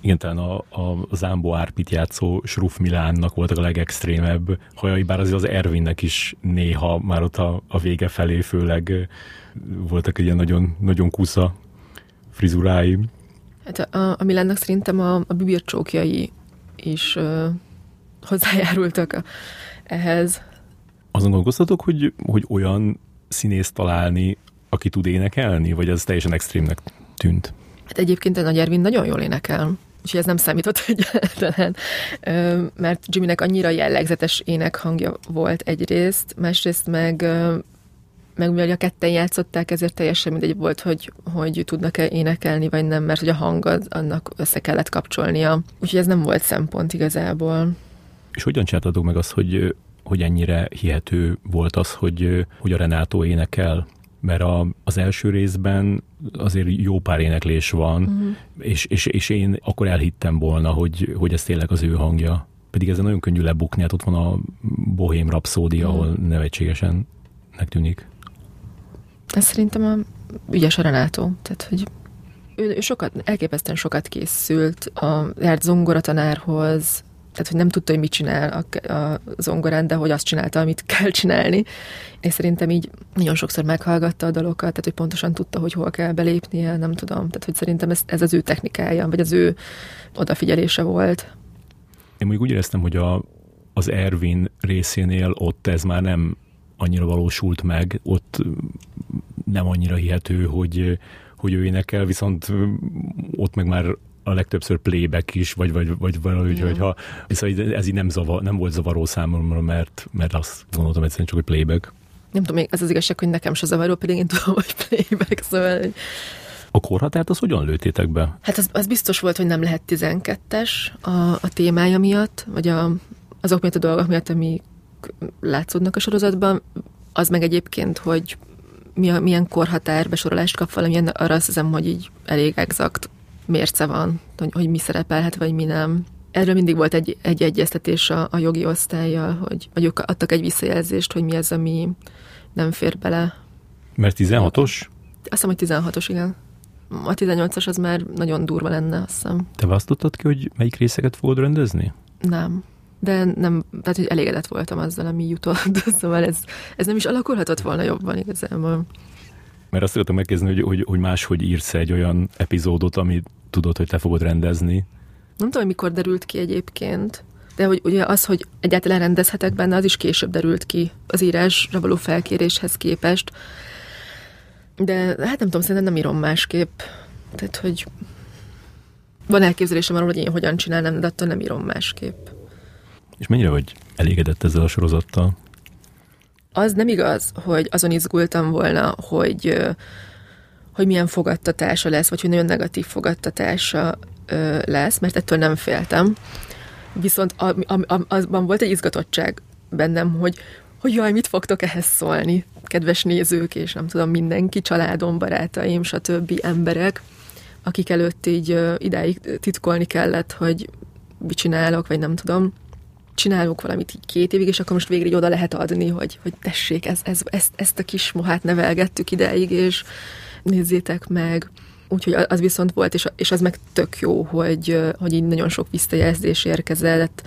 Igen, talán a, a Zámbó Árpit játszó Sruf Milánnak voltak a legextrémebb hajai, bár azért az Ervinnek is néha már ott a, a vége felé főleg voltak egy ilyen nagyon, nagyon kusza frizurái. Hát a, a Milánnak szerintem a, a bibircsókjai is uh, hozzájárultak a, ehhez. Azon gondolkoztatok, hogy, hogy olyan színész találni, aki tud énekelni, vagy ez teljesen extrémnek tűnt? Hát egyébként a Nagy Ervin nagyon jól énekel úgyhogy ez nem számított egyáltalán, mert Jimmynek annyira jellegzetes énekhangja volt egyrészt, másrészt meg meg mivel a ketten játszották, ezért teljesen mindegy volt, hogy, hogy tudnak-e énekelni, vagy nem, mert hogy a hangod annak össze kellett kapcsolnia. Úgyhogy ez nem volt szempont igazából. És hogyan csináltatok meg azt, hogy, hogy ennyire hihető volt az, hogy, hogy a Renátó énekel? Mert a, az első részben azért jó pár éneklés van, uh-huh. és, és, és én akkor elhittem volna, hogy, hogy ez tényleg az ő hangja. Pedig ezen nagyon könnyű lebukni, hát ott van a Bohém Rhapsody, uh-huh. ahol nevetségesen tűnik. Ez szerintem a ügyes a Renátó, tehát hogy ő, ő sokat, elképesztően sokat készült a járt zongoratanárhoz, tehát hogy nem tudta, hogy mit csinál a, a zongorán, de hogy azt csinálta, amit kell csinálni. És szerintem így nagyon sokszor meghallgatta a dalokat, tehát hogy pontosan tudta, hogy hol kell belépnie, nem tudom. Tehát hogy szerintem ez, ez az ő technikája, vagy az ő odafigyelése volt. Én mondjuk úgy éreztem, hogy a, az Ervin részénél ott ez már nem annyira valósult meg, ott nem annyira hihető, hogy, hogy ő énekel, viszont ott meg már a legtöbbször playback is, vagy, vagy, vagy valahogy, hogy ha, szóval ez így nem, zavar, nem volt zavaró számomra, mert, mert azt gondoltam egyszerűen csak, hogy playback. Nem tudom, még ez az igazság, hogy nekem se zavaró, pedig én tudom, hogy playback, szóval... A korhatárt az hogyan lőttétek be? Hát az, az biztos volt, hogy nem lehet 12-es a, a témája miatt, vagy a, azok miatt a dolgok miatt, amik látszódnak a sorozatban. Az meg egyébként, hogy mi a, milyen korhatár besorolást kap valamilyen, arra azt hiszem, hogy így elég exakt mérce van, hogy, hogy mi szerepelhet, vagy mi nem. Erről mindig volt egy, egy egyeztetés a, a jogi osztályjal, hogy, vagy ők adtak egy visszajelzést, hogy mi az, ami nem fér bele. Mert 16-os? Azt hiszem, hogy 16-os, igen. A 18-as az már nagyon durva lenne, azt hiszem. Te választottad ki, hogy melyik részeket fogod rendezni? Nem. De nem, tehát hogy elégedett voltam azzal, ami jutott, szóval ez, ez nem is alakulhatott volna jobban igazából. Mert azt szeretem megkérdezni, hogy, hogy, hogy máshogy írsz egy olyan epizódot, ami tudod, hogy te fogod rendezni. Nem tudom, mikor derült ki egyébként, de hogy ugye az, hogy egyáltalán rendezhetek benne, az is később derült ki az írásra való felkéréshez képest. De hát nem tudom, szerintem nem írom másképp. Tehát, hogy van elképzelésem arról, hogy én hogyan csinálnám, de attól nem írom másképp. És mennyire vagy elégedett ezzel a sorozattal? Az nem igaz, hogy azon izgultam volna, hogy hogy milyen fogadtatása lesz, vagy hogy nagyon negatív fogadtatása lesz, mert ettől nem féltem. Viszont azban volt egy izgatottság bennem, hogy, hogy jaj, mit fogtok ehhez szólni, kedves nézők, és nem tudom, mindenki, családom, barátaim, stb. emberek, akik előtt így idáig titkolni kellett, hogy mit csinálok, vagy nem tudom csinálunk valamit így két évig, és akkor most végre így oda lehet adni, hogy, hogy tessék, ez, ez, ezt, ezt a kis mohát nevelgettük ideig, és nézzétek meg. Úgyhogy az viszont volt, és, és az meg tök jó, hogy, hogy így nagyon sok visszajelzés érkezett,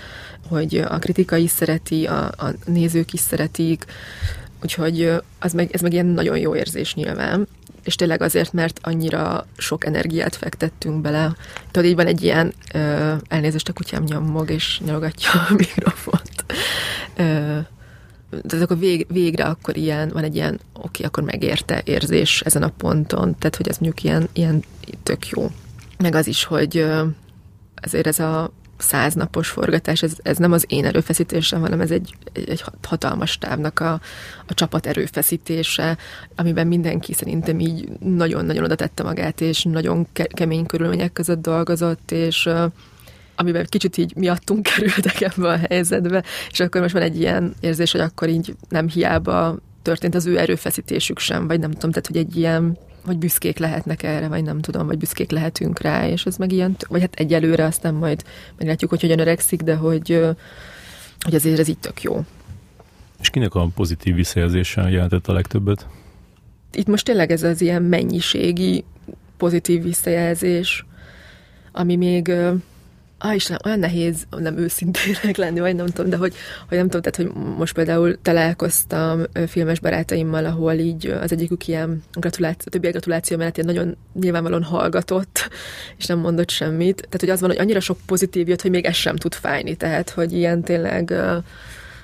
hogy a kritika is szereti, a, a nézők is szeretik, úgyhogy az meg, ez meg ilyen nagyon jó érzés nyilván és tényleg azért, mert annyira sok energiát fektettünk bele. Tudod, így van egy ilyen, ö, elnézést a kutyám nyomog, és nyalogatja a mikrofont. Ö, tehát akkor vég, végre akkor ilyen, van egy ilyen, oké, akkor megérte érzés ezen a ponton, tehát hogy ez mondjuk ilyen, ilyen tök jó. Meg az is, hogy azért ez a száznapos forgatás, ez, ez nem az én erőfeszítésem, hanem ez egy, egy hatalmas távnak a, a csapat erőfeszítése, amiben mindenki szerintem így nagyon-nagyon oda tette magát, és nagyon ke- kemény körülmények között dolgozott, és amiben kicsit így miattunk kerültek ebbe a helyzetbe, és akkor most van egy ilyen érzés, hogy akkor így nem hiába történt az ő erőfeszítésük sem, vagy nem tudom, tehát hogy egy ilyen hogy büszkék lehetnek erre, vagy nem tudom, vagy büszkék lehetünk rá, és ez meg ilyen, vagy hát egyelőre aztán majd meglátjuk, hogy hogyan öregszik, de hogy, hogy azért ez így tök jó. És kinek a pozitív visszajelzése jelentett a legtöbbet? Itt most tényleg ez az ilyen mennyiségi pozitív visszajelzés, ami még ah, Istenem, olyan nehéz nem őszintének lenni, vagy nem tudom, de hogy, hogy nem tudom, tehát, hogy most például találkoztam filmes barátaimmal, ahol így az egyikük ilyen gratuláció, a többi gratuláció mellett ilyen nagyon nyilvánvalóan hallgatott, és nem mondott semmit. Tehát, hogy az van, hogy annyira sok pozitív jött, hogy még ez sem tud fájni. Tehát, hogy ilyen tényleg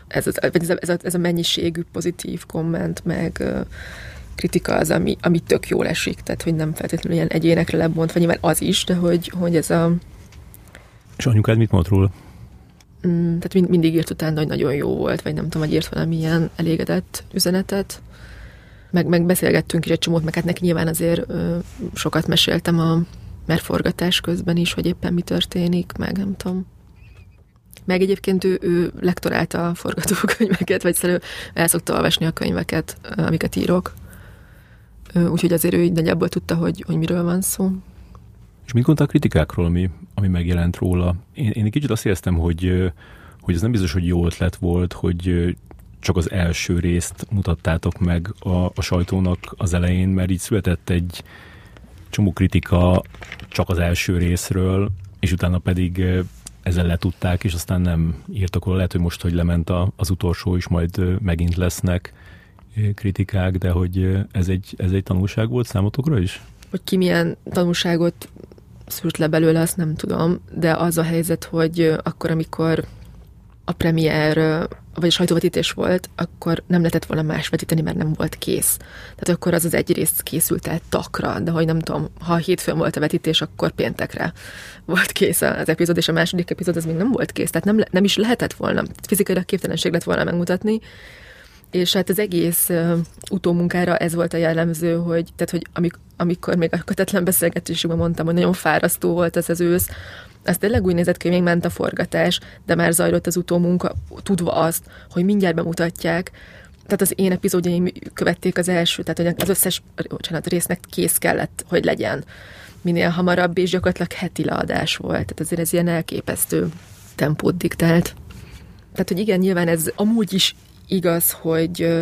ez, ez, ez, a, ez, a, ez a mennyiségű pozitív komment, meg kritika az, ami, ami tök jól esik, tehát hogy nem feltétlenül ilyen egyénekre lebontva, nyilván az is, de hogy, hogy ez a és anyukád mit mondott róla? Mm, tehát mind, mindig írt utána, hogy nagyon jó volt, vagy nem tudom, hogy írt valamilyen elégedett üzenetet. Meg, meg beszélgettünk is egy csomót, meg hát neki nyilván azért ö, sokat meséltem a merforgatás közben is, hogy éppen mi történik, meg nem tudom. Meg egyébként ő, ő lektorálta a forgatókönyveket, vagy szerű el szokta olvasni a könyveket, amiket írok. úgyhogy azért ő így nagyjából tudta, hogy, hogy miről van szó. És mit gondolt a kritikákról, ami, ami megjelent róla? Én, én egy kicsit azt éreztem, hogy, hogy ez nem biztos, hogy jó ötlet volt, hogy csak az első részt mutattátok meg a, a sajtónak az elején, mert így született egy csomó kritika csak az első részről, és utána pedig ezzel letudták, és aztán nem írtak róla. Lehet, hogy most, hogy lement a, az utolsó is, majd megint lesznek kritikák, de hogy ez egy, ez egy tanulság volt számotokra is? Hogy ki milyen tanulságot szűrt le belőle, azt nem tudom, de az a helyzet, hogy akkor, amikor a premier vagy a sajtóvetítés volt, akkor nem lehetett volna más vetíteni, mert nem volt kész. Tehát akkor az az egy rész készült el takra, de hogy nem tudom, ha hétfőn volt a vetítés, akkor péntekre volt kész az epizód, és a második epizód az még nem volt kész. Tehát nem, nem is lehetett volna, fizikailag képtelenség lett volna megmutatni, és hát az egész uh, utómunkára ez volt a jellemző, hogy, tehát, hogy amik, amikor még a kötetlen beszélgetésükben mondtam, hogy nagyon fárasztó volt ez az ősz, ez tényleg úgy nézett ki, hogy még ment a forgatás, de már zajlott az utómunka, tudva azt, hogy mindjárt bemutatják, tehát az én epizódjaim követték az első, tehát hogy az összes bocsánat, résznek kész kellett, hogy legyen minél hamarabb, és gyakorlatilag heti leadás volt. Tehát azért ez ilyen elképesztő tempót diktált. Tehát, hogy igen, nyilván ez amúgy is igaz, hogy,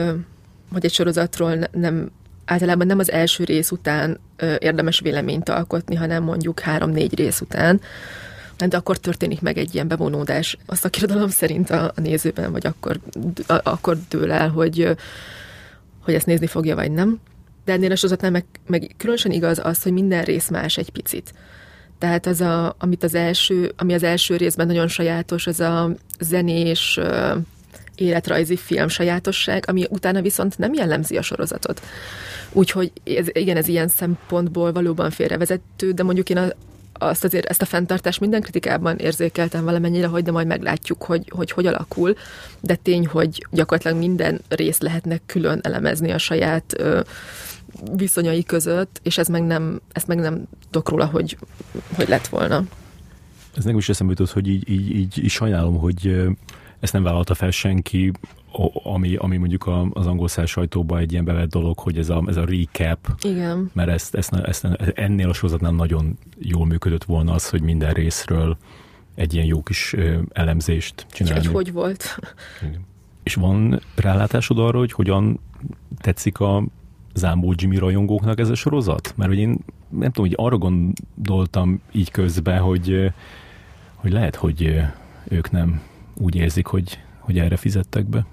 hogy egy sorozatról nem általában nem az első rész után érdemes véleményt alkotni, hanem mondjuk három-négy rész után. De akkor történik meg egy ilyen bevonódás a szakirodalom szerint a, a nézőben, vagy akkor, a, akkor dől el, hogy, hogy ezt nézni fogja, vagy nem. De ennél a sorozatnál meg, meg különösen igaz az, hogy minden rész más egy picit. Tehát az, a, amit az első, ami az első részben nagyon sajátos, az a zenés, életrajzi film sajátosság, ami utána viszont nem jellemzi a sorozatot. Úgyhogy ez, igen, ez ilyen szempontból valóban félrevezető, de mondjuk én a, azt azért, ezt a fenntartást minden kritikában érzékeltem valamennyire, hogy de majd meglátjuk, hogy, hogy hogy alakul, de tény, hogy gyakorlatilag minden rész lehetnek külön elemezni a saját ö, viszonyai között, és ez meg nem, ezt meg nem tudok róla, hogy, hogy lett volna. Ez nekem is eszembe jutott, hogy így, így, így, így sajnálom, hogy ezt nem vállalta fel senki, ami, ami mondjuk az angol száz sajtóban egy ilyen bevett dolog, hogy ez a, ez a recap, Igen. mert ezt, ezt, ezt, ennél a sorozatnál nagyon jól működött volna az, hogy minden részről egy ilyen jó kis elemzést csinálni. Hogy hogy volt. Igen. És van rálátásod arra, hogy hogyan tetszik a Zámbó Jimmy rajongóknak ez a sorozat? Mert hogy én nem tudom, hogy arra gondoltam így közben, hogy, hogy lehet, hogy ők nem úgy érzik, hogy, hogy erre fizettek be.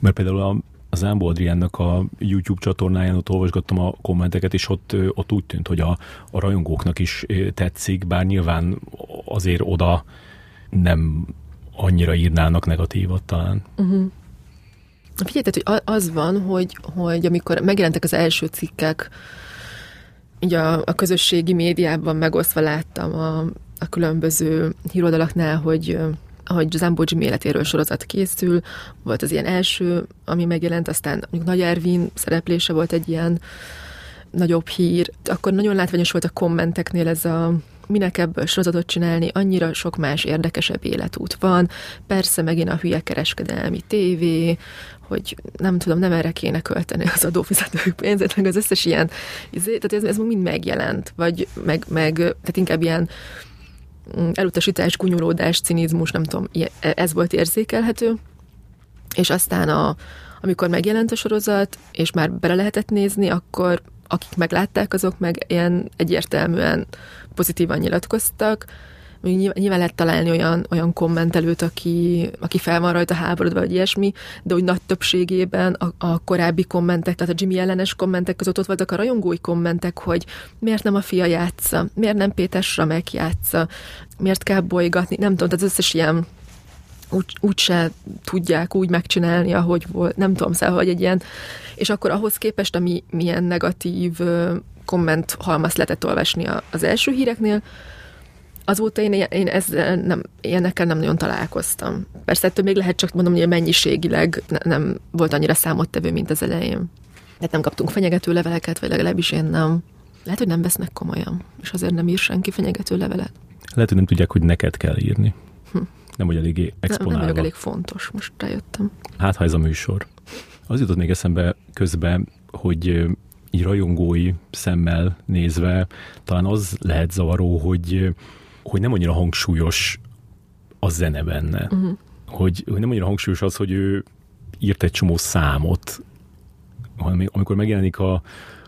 Mert például a, az Ámbó Adriánnak a YouTube csatornáján ott olvasgattam a kommenteket, és ott, ott úgy tűnt, hogy a, a rajongóknak is tetszik, bár nyilván azért oda nem annyira írnának negatívat talán. Uh-huh. Figyelj, tehát, hogy az van, hogy, hogy amikor megjelentek az első cikkek, így a, a közösségi médiában megosztva láttam a, a különböző híroldalaknál, hogy ahogy Zambo Jimmy életéről sorozat készül, volt az ilyen első, ami megjelent, aztán mondjuk Nagy Ervin szereplése volt egy ilyen nagyobb hír. Akkor nagyon látványos volt a kommenteknél ez a minek ebből sorozatot csinálni, annyira sok más érdekesebb életút van. Persze megint a hülye kereskedelmi tévé, hogy nem tudom, nem erre kéne költeni az adófizetők pénzét, meg az összes ilyen, izé, tehát ez, ez mind megjelent, vagy meg, meg tehát inkább ilyen elutasítás, kunyolódás, cinizmus, nem tudom, ez volt érzékelhető. És aztán, a, amikor megjelent a sorozat, és már bele lehetett nézni, akkor akik meglátták, azok meg ilyen egyértelműen pozitívan nyilatkoztak, Nyilván lehet találni olyan, olyan kommentelőt, aki, aki fel van rajta háborodva, vagy ilyesmi, de úgy nagy többségében a, a korábbi kommentek, tehát a Jimmy ellenes kommentek között ott voltak a rajongói kommentek, hogy miért nem a fia játsza, miért nem Péter Samek játsza, miért kell bolygatni, nem tudom, tehát az összes ilyen úgy, úgy se tudják úgy megcsinálni, ahogy volt, nem tudom, szóval, hogy egy ilyen, és akkor ahhoz képest, ami milyen negatív komment halmaz lehetett olvasni az első híreknél, azóta én, én ezzel nem, ilyenekkel nem nagyon találkoztam. Persze ettől még lehet csak mondom, hogy mennyiségileg nem volt annyira számottevő, mint az elején. Tehát nem kaptunk fenyegető leveleket, vagy legalábbis én nem. Lehet, hogy nem vesznek komolyan, és azért nem ír senki fenyegető levelet. Lehet, hogy nem tudják, hogy neked kell írni. Hm. Nem, hogy eléggé exponálva. Nem, nem elég fontos, most rájöttem. Hát, ha ez a műsor. Az jutott még eszembe közben, hogy így rajongói szemmel nézve talán az lehet zavaró, hogy, hogy nem annyira hangsúlyos a zene benne. Uh-huh. Hogy, hogy nem annyira hangsúlyos az, hogy ő írt egy csomó számot, hanem amikor megjelenik a,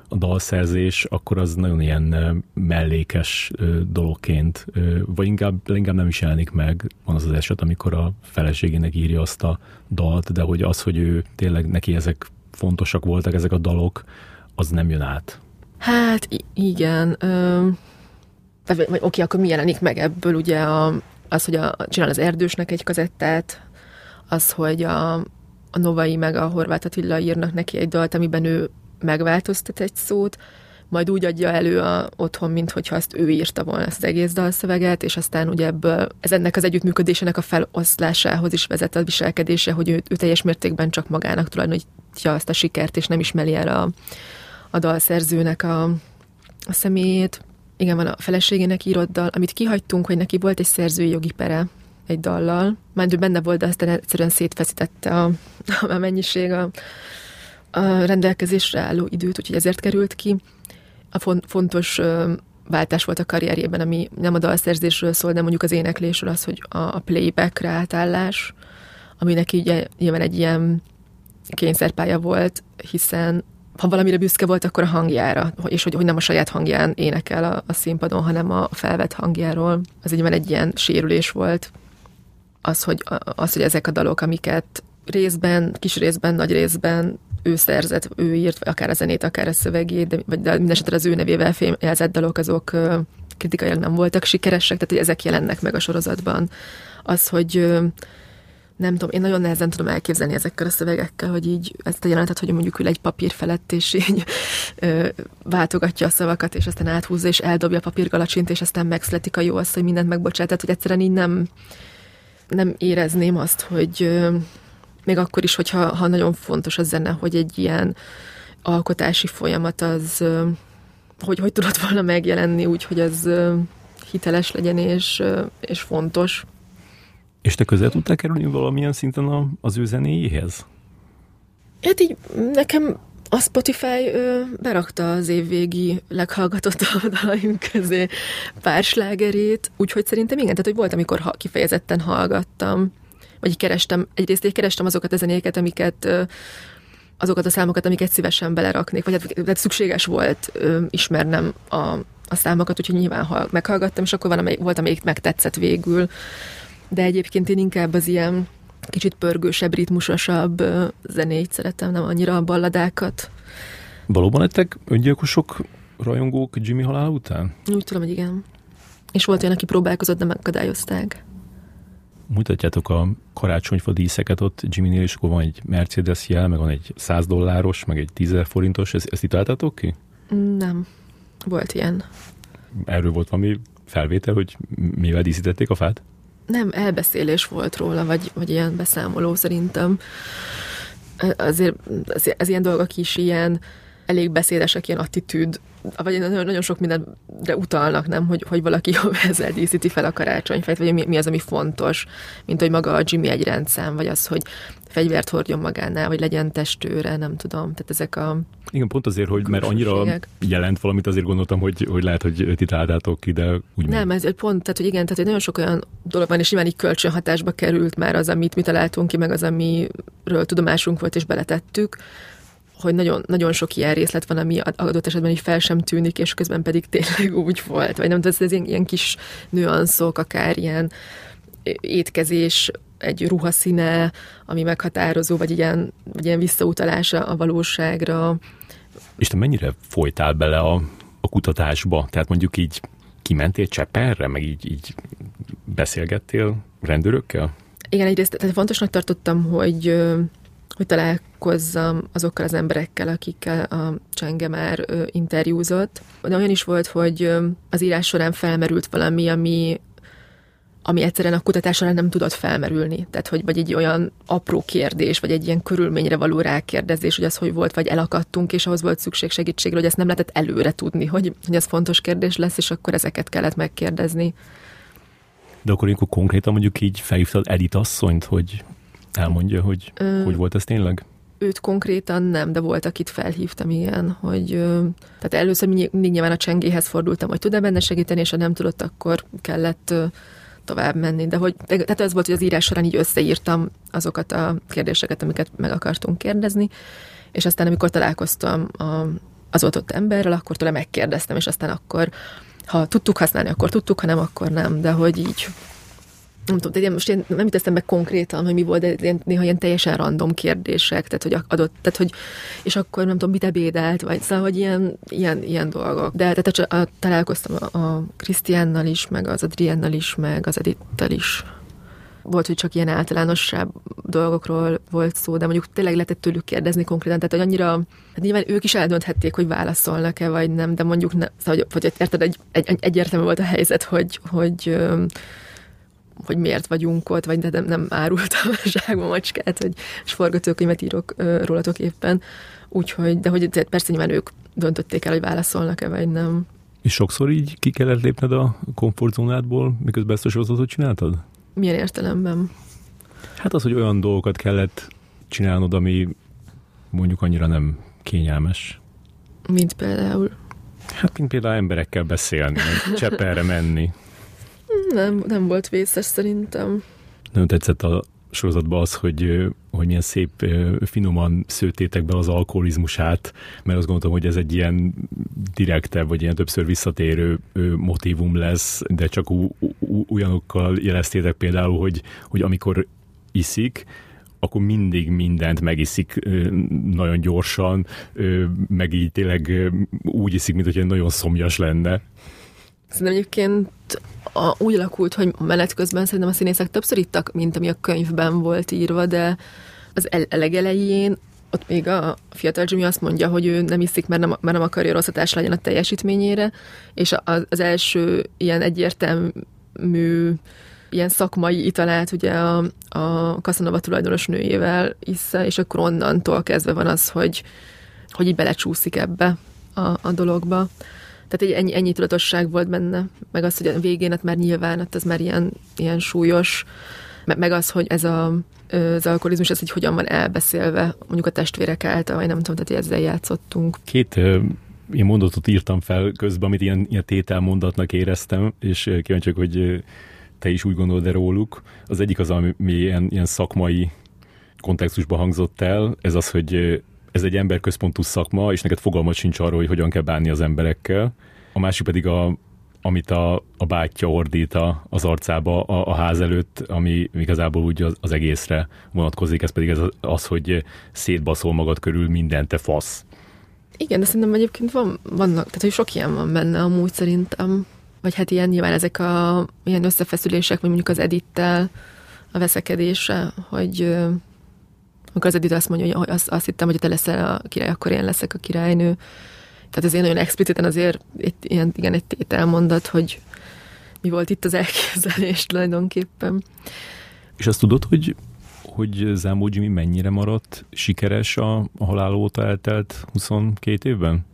a dalszerzés, akkor az nagyon ilyen mellékes dologként, vagy inkább, inkább nem is jelenik meg. Van az az eset, amikor a feleségének írja azt a dalt, de hogy az, hogy ő tényleg neki ezek fontosak voltak, ezek a dalok, az nem jön át. Hát igen. Ö, vagy, oké, akkor mi jelenik meg ebből? Ugye a, az, hogy a, csinál az erdősnek egy kazettát, az, hogy a, a Novai meg a Horváth Attila írnak neki egy dalt, amiben ő megváltoztat egy szót, majd úgy adja elő a, otthon, mint hogyha azt ő írta volna ezt az egész dalszöveget, és aztán ugye ebből ez ennek az együttműködésének a feloszlásához is vezet a viselkedése, hogy ő, ő teljes mértékben csak magának tulajdonítja azt a sikert, és nem ismeri el a, a dalszerzőnek a, a személyét. Igen, van a feleségének írott amit kihagytunk, hogy neki volt egy szerzői jogi pere egy dallal. Már ő benne volt, de aztán egyszerűen szétfeszítette a, a mennyiség a, a rendelkezésre álló időt, úgyhogy ezért került ki. A fontos váltás volt a karrierjében, ami nem a dalszerzésről szól, de mondjuk az éneklésről az, hogy a playbackre átállás, ami neki ugye nyilván egy ilyen kényszerpálya volt, hiszen ha valamire büszke volt, akkor a hangjára, és hogy, hogy nem a saját hangján énekel a, a színpadon, hanem a felvett hangjáról. Az egy, egy ilyen sérülés volt. Az hogy, az, hogy ezek a dalok, amiket részben, kis részben, nagy részben ő szerzett, ő írt akár a zenét, akár a szövegét, de, vagy de mindesetre az ő nevével fémjelzett dalok, azok kritikailag nem voltak sikeresek, tehát hogy ezek jelennek meg a sorozatban. Az, hogy nem tudom, én nagyon nehezen tudom elképzelni ezekkel a szövegekkel, hogy így ezt a jelenetet, hogy mondjuk ül egy papír felett, és így ö, váltogatja a szavakat, és aztán áthúzza, és eldobja a papírgalacsint, és aztán megszületik a jó az, hogy mindent megbocsát. Tehát, hogy egyszerűen így nem, nem érezném azt, hogy ö, még akkor is, hogyha ha nagyon fontos a zene, hogy egy ilyen alkotási folyamat az, hogy, hogy tudott volna megjelenni úgy, hogy az hiteles legyen és, és fontos. És te közel tudtál kerülni valamilyen szinten az ő zenéjéhez? Hát így nekem a Spotify ö, berakta az évvégi leghallgatott dalaim közé pár slágerét, úgyhogy szerintem igen, tehát hogy volt, amikor ha, kifejezetten hallgattam vagy kerestem, egyrészt én kerestem azokat a zenéket, amiket azokat a számokat, amiket szívesen beleraknék, vagy hát, hát szükséges volt ö, ismernem a, a számokat, úgyhogy nyilván ha meghallgattam, és akkor van, amely, volt, amelyik megtetszett végül. De egyébként én inkább az ilyen kicsit pörgősebb, ritmusosabb zenét szeretem, nem annyira a balladákat. Valóban lettek öngyilkosok, rajongók Jimmy halál után? Úgy tudom, hogy igen. És volt olyan, aki próbálkozott, de megakadályozták mutatjátok a karácsonyfa díszeket ott Jimmy-nél, és akkor van egy Mercedes jel, meg van egy 100 dolláros, meg egy 10 forintos, ezt, ezt itt ki? Nem. Volt ilyen. Erről volt valami felvétel, hogy mivel díszítették a fát? Nem, elbeszélés volt róla, vagy, vagy ilyen beszámoló szerintem. Azért az, az ilyen dolgok is ilyen elég beszédesek, ilyen attitűd vagy nagyon, nagyon sok mindenre utalnak, nem, hogy, hogy valaki ezzel díszíti fel a karácsonyfejt, vagy mi, mi az, ami fontos, mint hogy maga a Jimmy egy rendszám, vagy az, hogy fegyvert hordjon magánál, vagy legyen testőre, nem tudom. Tehát ezek a... Igen, pont azért, hogy mert annyira jelent valamit, azért gondoltam, hogy, hogy lehet, hogy ti találtátok ki, de úgy Nem, ez pont, tehát hogy igen, tehát hogy nagyon sok olyan dolog van, és nyilván így kölcsönhatásba került már az, amit mi találtunk ki, meg az, amiről tudomásunk volt, és beletettük hogy nagyon, nagyon sok ilyen részlet van, ami adott esetben így fel sem tűnik, és közben pedig tényleg úgy volt. Vagy nem tudom, ez ilyen, ilyen kis nüanszok, akár ilyen étkezés, egy ruhaszíne, ami meghatározó, vagy ilyen, vagy ilyen visszautalása a valóságra. És te mennyire folytál bele a, a kutatásba? Tehát mondjuk így kimentél Csepperre, meg így, így beszélgettél rendőrökkel? Igen, egyrészt tehát fontosnak tartottam, hogy hogy találkozzam azokkal az emberekkel, akikkel a Csenge már ö, interjúzott. De olyan is volt, hogy ö, az írás során felmerült valami, ami ami egyszerűen a kutatás során nem tudott felmerülni. Tehát, hogy vagy egy olyan apró kérdés, vagy egy ilyen körülményre való rákérdezés, hogy az hogy volt, vagy elakadtunk, és ahhoz volt szükség segítségre, hogy ezt nem lehetett előre tudni, hogy, hogy ez fontos kérdés lesz, és akkor ezeket kellett megkérdezni. De akkor akkor konkrétan mondjuk így felhívtad Edith asszonyt, hogy elmondja, hogy Ö, hogy volt ez tényleg? őt konkrétan nem, de volt, akit felhívtam ilyen, hogy tehát először mindig nyilván a csengéhez fordultam, hogy tud-e benne segíteni, és ha nem tudott, akkor kellett tovább menni. De hogy, tehát ez volt, hogy az írás során így összeírtam azokat a kérdéseket, amiket meg akartunk kérdezni, és aztán amikor találkoztam a, az ott, ott emberrel, akkor tőle megkérdeztem, és aztán akkor ha tudtuk használni, akkor tudtuk, ha nem, akkor nem, de hogy így nem tudom, tehát most én nem jutottam be konkrétan, hogy mi volt, de én, néha ilyen teljesen random kérdések, tehát hogy adott, tehát hogy, és akkor nem tudom, mit ebédelt, vagy szóval, hogy ilyen, ilyen, ilyen dolgok. De tehát a, a, találkoztam a Krisztiánnal is, meg az Adriennal is, meg az Edittel is. Volt, hogy csak ilyen általánosabb dolgokról volt szó, de mondjuk tényleg lehetett tőlük kérdezni konkrétan, tehát hogy annyira, hát nyilván ők is eldönthették, hogy válaszolnak-e, vagy nem, de mondjuk, ne, szóval, hogy, hogy érted, egy, egy, egyértelmű volt a helyzet, hogy, hogy hogy miért vagyunk ott, vagy nem, nem árultam a zsákba macskát, hogy és forgatókönyvet írok ö, rólatok éppen. Úgyhogy, de hogy persze nyilván ők döntötték el, hogy válaszolnak-e, vagy nem. És sokszor így ki kellett lépned a komfortzónádból, miközben ezt a sorozatot csináltad? Milyen értelemben? Hát az, hogy olyan dolgokat kellett csinálnod, ami mondjuk annyira nem kényelmes. Mint például? Hát, mint például emberekkel beszélni, cseppelre menni. Nem, nem volt vészes szerintem. Nagyon tetszett a sorozatban az, hogy, hogy milyen szép finoman szőtétek be az alkoholizmusát, mert azt gondoltam, hogy ez egy ilyen direktebb, vagy ilyen többször visszatérő motivum lesz, de csak olyanokkal jeleztétek például, hogy, hogy amikor iszik, akkor mindig mindent megiszik nagyon gyorsan, meg így tényleg úgy iszik, mint hogy nagyon szomjas lenne. Szerintem egyébként a, úgy alakult, hogy menet közben szerintem a színészek többször ittak, mint ami a könyvben volt írva, de az el- legelején ott még a fiatal Jimmy azt mondja, hogy ő nem iszik, mert nem, mert nem akarja rossz hatás legyen a teljesítményére, és az, az első ilyen egyértelmű ilyen szakmai italát ugye a, a Casanova tulajdonos nőjével issza, és akkor onnantól kezdve van az, hogy, hogy így belecsúszik ebbe a, a dologba. Tehát egy ennyi, ennyi tudatosság volt benne, meg az, hogy a végén hát már nyilván, hát ez már ilyen, ilyen súlyos, meg, az, hogy ez a, az alkoholizmus, ez így hogyan van elbeszélve, mondjuk a testvérek által, vagy nem tudom, tehát ezzel játszottunk. Két én mondatot írtam fel közben, amit ilyen, ilyen tételmondatnak éreztem, és kíváncsiak, hogy te is úgy gondolod-e róluk. Az egyik az, ami ilyen, ilyen szakmai kontextusban hangzott el, ez az, hogy ez egy emberközpontú szakma, és neked fogalmat sincs arról, hogy hogyan kell bánni az emberekkel. A másik pedig a, amit a, a bátyja ordít az arcába a, a ház előtt, ami igazából úgy az, az egészre vonatkozik, ez pedig ez az, hogy szétbaszol magad körül minden, te fasz. Igen, de szerintem egyébként van, vannak, tehát hogy sok ilyen van benne amúgy szerintem, vagy hát ilyen nyilván ezek a ilyen összefeszülések, vagy mondjuk az edittel a veszekedése, hogy amikor az Edith azt mondja, hogy azt, azt hittem, hogy te leszel a király, akkor én leszek a királynő. Tehát azért nagyon expliciten azért itt, ilyen, igen, egy tételmondat, hogy mi volt itt az elképzelés tulajdonképpen. És azt tudod, hogy hogy Zámbó Jimmy mennyire maradt sikeres a, a halál óta eltelt 22 évben?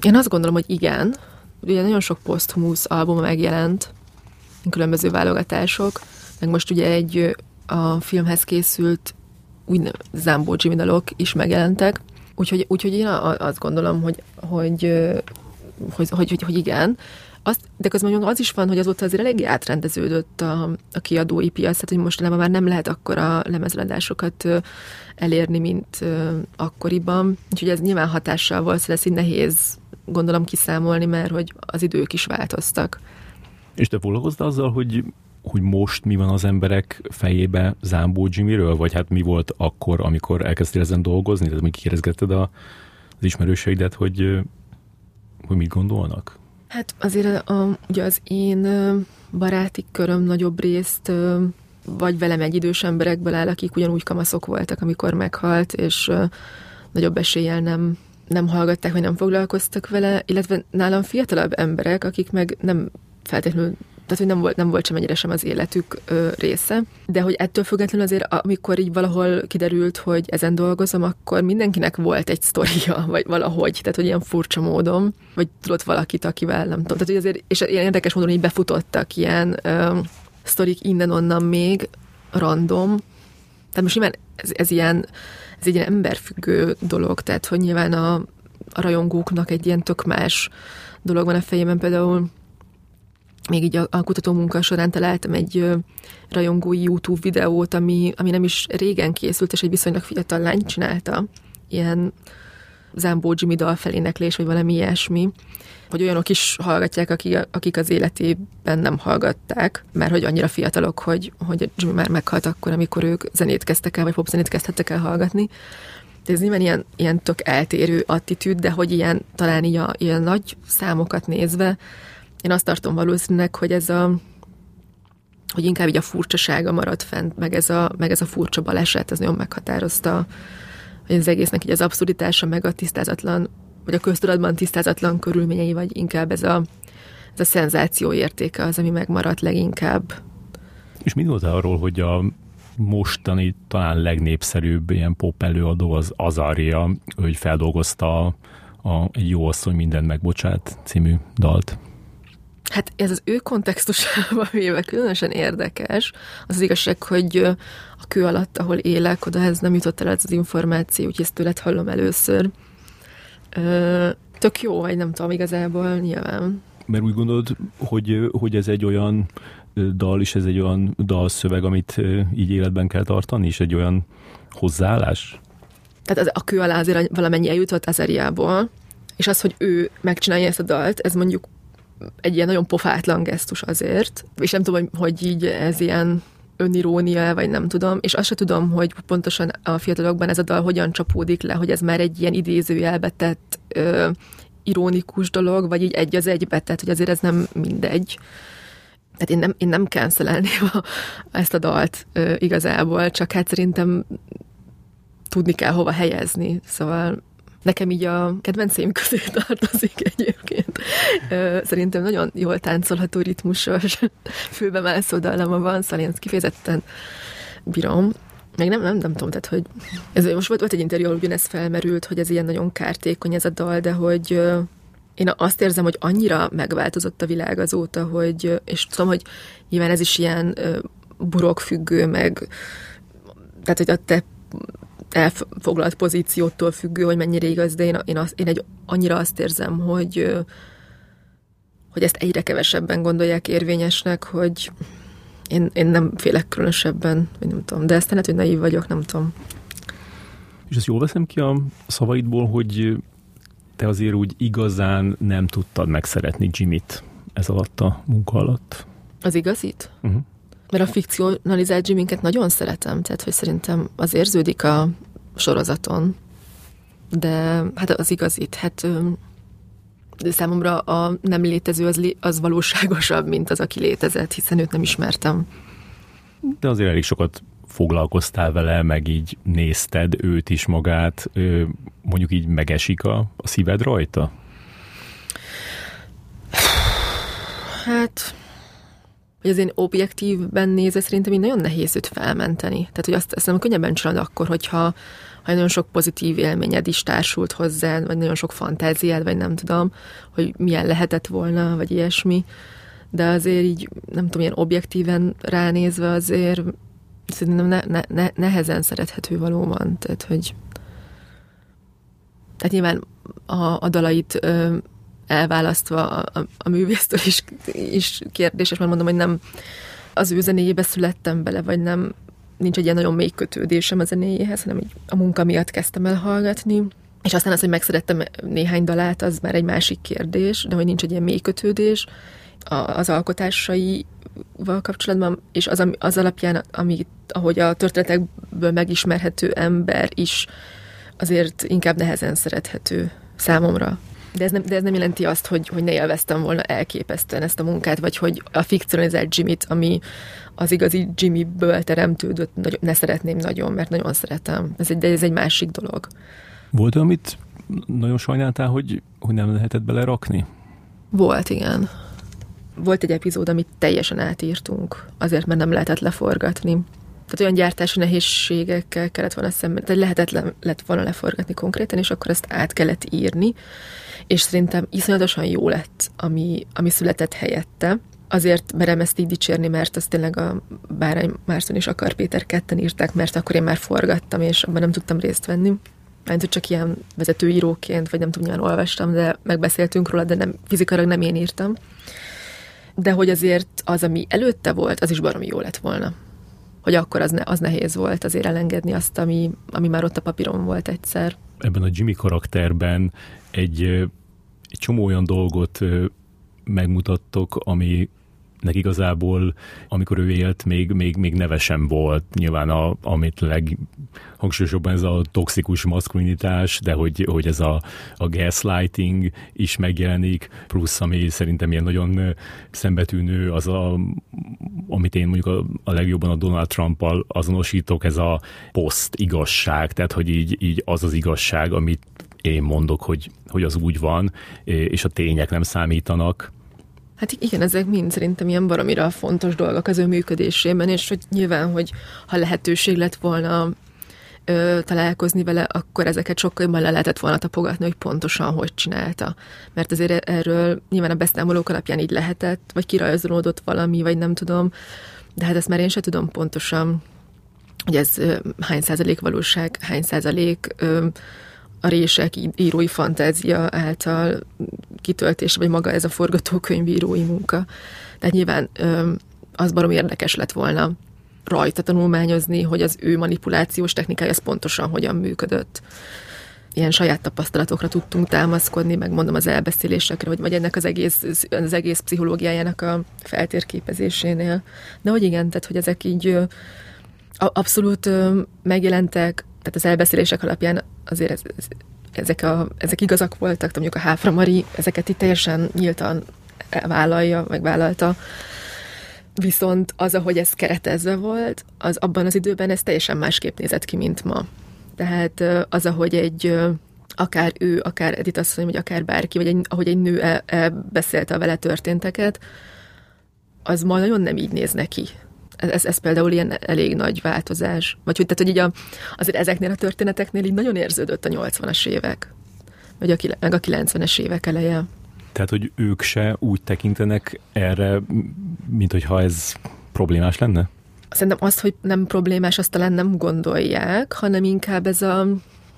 Én azt gondolom, hogy igen. Ugye nagyon sok poszthumusz album megjelent, különböző válogatások, meg most ugye egy a filmhez készült úgy Zambó dalok is megjelentek, úgyhogy, úgyhogy én azt gondolom, hogy, hogy, hogy, hogy, hogy, hogy igen. Azt, de közben mondjuk az is van, hogy azóta azért eléggé átrendeződött a, a kiadói piac, tehát hogy most már nem lehet akkor a lemezeladásokat elérni, mint akkoriban. Úgyhogy ez nyilván hatással volt, szóval ezt így nehéz gondolom kiszámolni, mert hogy az idők is változtak. És te foglalkoztál azzal, hogy hogy most mi van az emberek fejébe Zámbó Jimmyről, vagy hát mi volt akkor, amikor elkezdtél ezen dolgozni, tehát még kérdezgetted a, az ismerőseidet, hogy, hogy mit gondolnak? Hát azért a, ugye az én baráti köröm nagyobb részt vagy velem egy idős emberekből áll, akik ugyanúgy kamaszok voltak, amikor meghalt, és nagyobb eséllyel nem, nem hallgatták, vagy nem foglalkoztak vele, illetve nálam fiatalabb emberek, akik meg nem feltétlenül tehát hogy nem volt, nem volt sem ennyire sem az életük ö, része. De hogy ettől függetlenül azért, amikor így valahol kiderült, hogy ezen dolgozom, akkor mindenkinek volt egy sztoria, vagy valahogy, tehát hogy ilyen furcsa módon, vagy tudott valakit, akivel nem tudom. Tehát, hogy azért, és ilyen érdekes módon így befutottak ilyen ö, sztorik innen-onnan még, random, tehát most nyilván ez, ez ilyen ez egy ilyen emberfüggő dolog, tehát hogy nyilván a, a rajongóknak egy ilyen tök más dolog van a fejében, például még így a, a kutató munka során találtam egy ö, rajongói YouTube videót, ami, ami nem is régen készült, és egy viszonylag fiatal lány csinálta, ilyen Zambó Jimmy dalfeléneklés, vagy valami ilyesmi, hogy olyanok is hallgatják, akik, akik az életében nem hallgatták, mert hogy annyira fiatalok, hogy, hogy Jimmy már meghalt akkor, amikor ők zenét kezdtek el, vagy popzenét kezdhettek el hallgatni. De ez nyilván ilyen, ilyen tök eltérő attitűd, de hogy ilyen, talán így a, ilyen nagy számokat nézve, én azt tartom valószínűleg, hogy ez a hogy inkább így a furcsasága maradt fent, meg ez a, meg ez a furcsa baleset, ez nagyon meghatározta hogy az egésznek így az abszurditása, meg a tisztázatlan, vagy a köztudatban tisztázatlan körülményei, vagy inkább ez a, ez a szenzáció értéke az, ami megmaradt leginkább. És mit mondtál arról, hogy a mostani talán legnépszerűbb ilyen pop előadó az Azaria, hogy feldolgozta a, a jó asszony mindent megbocsát című dalt? Hát ez az ő kontextusában véve különösen érdekes. Az, az igazság, hogy a kő alatt, ahol élek, oda ez nem jutott el ez az információ, úgyhogy ezt tőled hallom először. Tök jó, vagy nem tudom igazából, nyilván. Mert úgy gondolod, hogy, hogy ez egy olyan dal, és ez egy olyan dalszöveg, amit így életben kell tartani, és egy olyan hozzáállás? Tehát a kő alá azért valamennyi eljutott Azeriából, és az, hogy ő megcsinálja ezt a dalt, ez mondjuk egy ilyen nagyon pofátlan gesztus azért, és nem tudom, hogy, így ez ilyen önirónia, vagy nem tudom, és azt se tudom, hogy pontosan a fiatalokban ez a dal hogyan csapódik le, hogy ez már egy ilyen idézőjelbe tett ö, ironikus dolog, vagy így egy az egybe, tehát hogy azért ez nem mindegy. Tehát én nem, én nem cancelelném a, ezt a dalt ö, igazából, csak hát szerintem tudni kell hova helyezni, szóval Nekem így a kedvenceim közé tartozik egyébként. Szerintem nagyon jól táncolható ritmusos, főbe mászó dallama van, szóval én ezt kifejezetten bírom. Meg nem, nem, nem tudom, tehát, hogy ez, most volt, volt egy interjú, ahol ugyanez felmerült, hogy ez ilyen nagyon kártékony ez a dal, de hogy én azt érzem, hogy annyira megváltozott a világ azóta, hogy, és tudom, hogy nyilván ez is ilyen burokfüggő, meg tehát, hogy a te elfoglalt pozíciótól függő, hogy mennyire igaz, de én, én, az, én egy, annyira azt érzem, hogy, hogy ezt egyre kevesebben gondolják érvényesnek, hogy én, én nem félek különösebben, vagy nem tudom, de ezt lehet, hogy naív vagyok, nem tudom. És ezt jól veszem ki a szavaidból, hogy te azért úgy igazán nem tudtad megszeretni Jimmy-t ez alatt a munka alatt. Az igazit? Uh-huh. Mert a fikcionalizált Jiminket nagyon szeretem, tehát hogy szerintem az érződik a sorozaton. De hát az igazit, hát de számomra a nem létező az, az valóságosabb, mint az, aki létezett, hiszen őt nem ismertem. De azért elég sokat foglalkoztál vele, meg így nézted őt is magát, mondjuk így megesik a, a szíved rajta? Hát hogy az én objektívben nézve szerintem így nagyon nehéz őt felmenteni. Tehát, hogy azt, azt nem könnyebben csinálod akkor, hogyha ha nagyon sok pozitív élményed is társult hozzá, vagy nagyon sok fantáziád, vagy nem tudom, hogy milyen lehetett volna, vagy ilyesmi. De azért így, nem tudom, ilyen objektíven ránézve azért szerintem ne, ne, ne, nehezen szerethető valóban. Tehát, hogy tehát nyilván a, a dalait ö, elválasztva a, a, a művésztől is, is kérdéses, mert mondom, hogy nem az ő zenéjébe születtem bele, vagy nem nincs egy ilyen nagyon mély kötődésem a zenéjéhez, hanem így a munka miatt kezdtem el hallgatni. És aztán az, hogy megszerettem néhány dalát, az már egy másik kérdés, de hogy nincs egy ilyen mély kötődés az alkotásaival kapcsolatban, és az, az alapján, amit, ahogy a történetekből megismerhető ember is azért inkább nehezen szerethető számomra. De ez nem, de ez nem jelenti azt, hogy, hogy ne élveztem volna elképesztően ezt a munkát, vagy hogy a fikcionalizált Jimmy-t, ami az igazi Jimmy-ből teremtődött, ne szeretném nagyon, mert nagyon szeretem. Ez egy, de ez egy másik dolog. Volt amit nagyon sajnáltál, hogy, hogy nem lehetett belerakni? Volt, igen. Volt egy epizód, amit teljesen átírtunk, azért, mert nem lehetett leforgatni. Tehát olyan gyártási nehézségekkel kellett volna szemben, tehát lehetetlen lett volna leforgatni konkrétan, és akkor ezt át kellett írni és szerintem iszonyatosan jó lett, ami, ami született helyette. azért merem ezt így dicsérni, mert az tényleg a Bárány Márton és Akar Péter ketten írták, mert akkor én már forgattam, és abban nem tudtam részt venni. Mert csak ilyen vezetőíróként, vagy nem tudom, milyen olvastam, de megbeszéltünk róla, de nem, fizikailag nem én írtam. De hogy azért az, ami előtte volt, az is baromi jó lett volna. Hogy akkor az, ne, az nehéz volt azért elengedni azt, ami, ami már ott a papíron volt egyszer. Ebben a Jimmy karakterben egy, egy csomó olyan dolgot megmutattok, ami nek igazából, amikor ő élt, még, még, még nevesen volt. Nyilván a, amit leghangsúlyosabban ez a toxikus maszkulinitás, de hogy, hogy ez a, a gaslighting is megjelenik, plusz ami szerintem ilyen nagyon szembetűnő, az a, amit én mondjuk a, a legjobban a Donald Trump-al azonosítok, ez a poszt igazság, tehát hogy így, így az az igazság, amit én mondok, hogy, hogy az úgy van, és a tények nem számítanak, Hát igen, ezek mind szerintem ilyen baromira fontos dolgok az ő működésében, és hogy nyilván, hogy ha lehetőség lett volna ö, találkozni vele, akkor ezeket sokkal jobban le lehetett volna tapogatni, hogy pontosan hogy csinálta. Mert azért erről nyilván a beszámolók alapján így lehetett, vagy kirajzolódott valami, vagy nem tudom, de hát ezt már én sem tudom pontosan, hogy ez ö, hány százalék valóság, hány százalék ö, a rések írói fantázia által kitöltés, vagy maga ez a forgatókönyvírói munka. Tehát nyilván az barom érdekes lett volna rajta tanulmányozni, hogy az ő manipulációs technikája az pontosan hogyan működött. Ilyen saját tapasztalatokra tudtunk támaszkodni, meg mondom az elbeszélésekre, vagy, vagy ennek az egész, az egész pszichológiájának a feltérképezésénél. De hogy igen, tehát hogy ezek így abszolút megjelentek, tehát az elbeszélések alapján azért ez, ez, ezek, a, ezek igazak voltak, mondjuk a Háfra Mari ezeket itt teljesen nyíltan vállalja, meg vállalta, viszont az, ahogy ez keretezve volt, az abban az időben ez teljesen másképp nézett ki, mint ma. Tehát az, ahogy egy akár ő, akár Edith asszony, vagy akár bárki, vagy egy, ahogy egy nő el, elbeszélte a vele történteket, az ma nagyon nem így néz neki ez, ez például ilyen elég nagy változás. Vagy hogy, tehát, hogy így a, azért ezeknél a történeteknél így nagyon érződött a 80-as évek, vagy a, meg a 90-es évek eleje. Tehát, hogy ők se úgy tekintenek erre, mint hogyha ez problémás lenne? Szerintem azt, hogy nem problémás, azt talán nem gondolják, hanem inkább ez a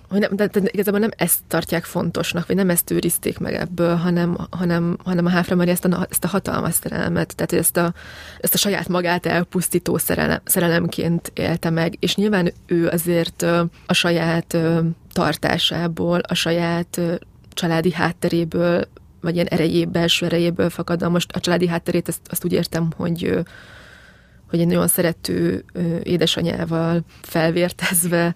hogy nem, de, de igazából nem ezt tartják fontosnak, vagy nem ezt őrizték meg ebből, hanem, hanem, hanem a Háfra Maria ezt a, ezt a hatalmas szerelmet, tehát ezt a, ezt a saját magát elpusztító szerelem, szerelemként élte meg, és nyilván ő azért a saját tartásából, a saját családi hátteréből, vagy ilyen erejéből, belső erejéből fakad. Most a családi hátterét, azt, azt úgy értem, hogy hogy egy nagyon szerető édesanyával felvértezve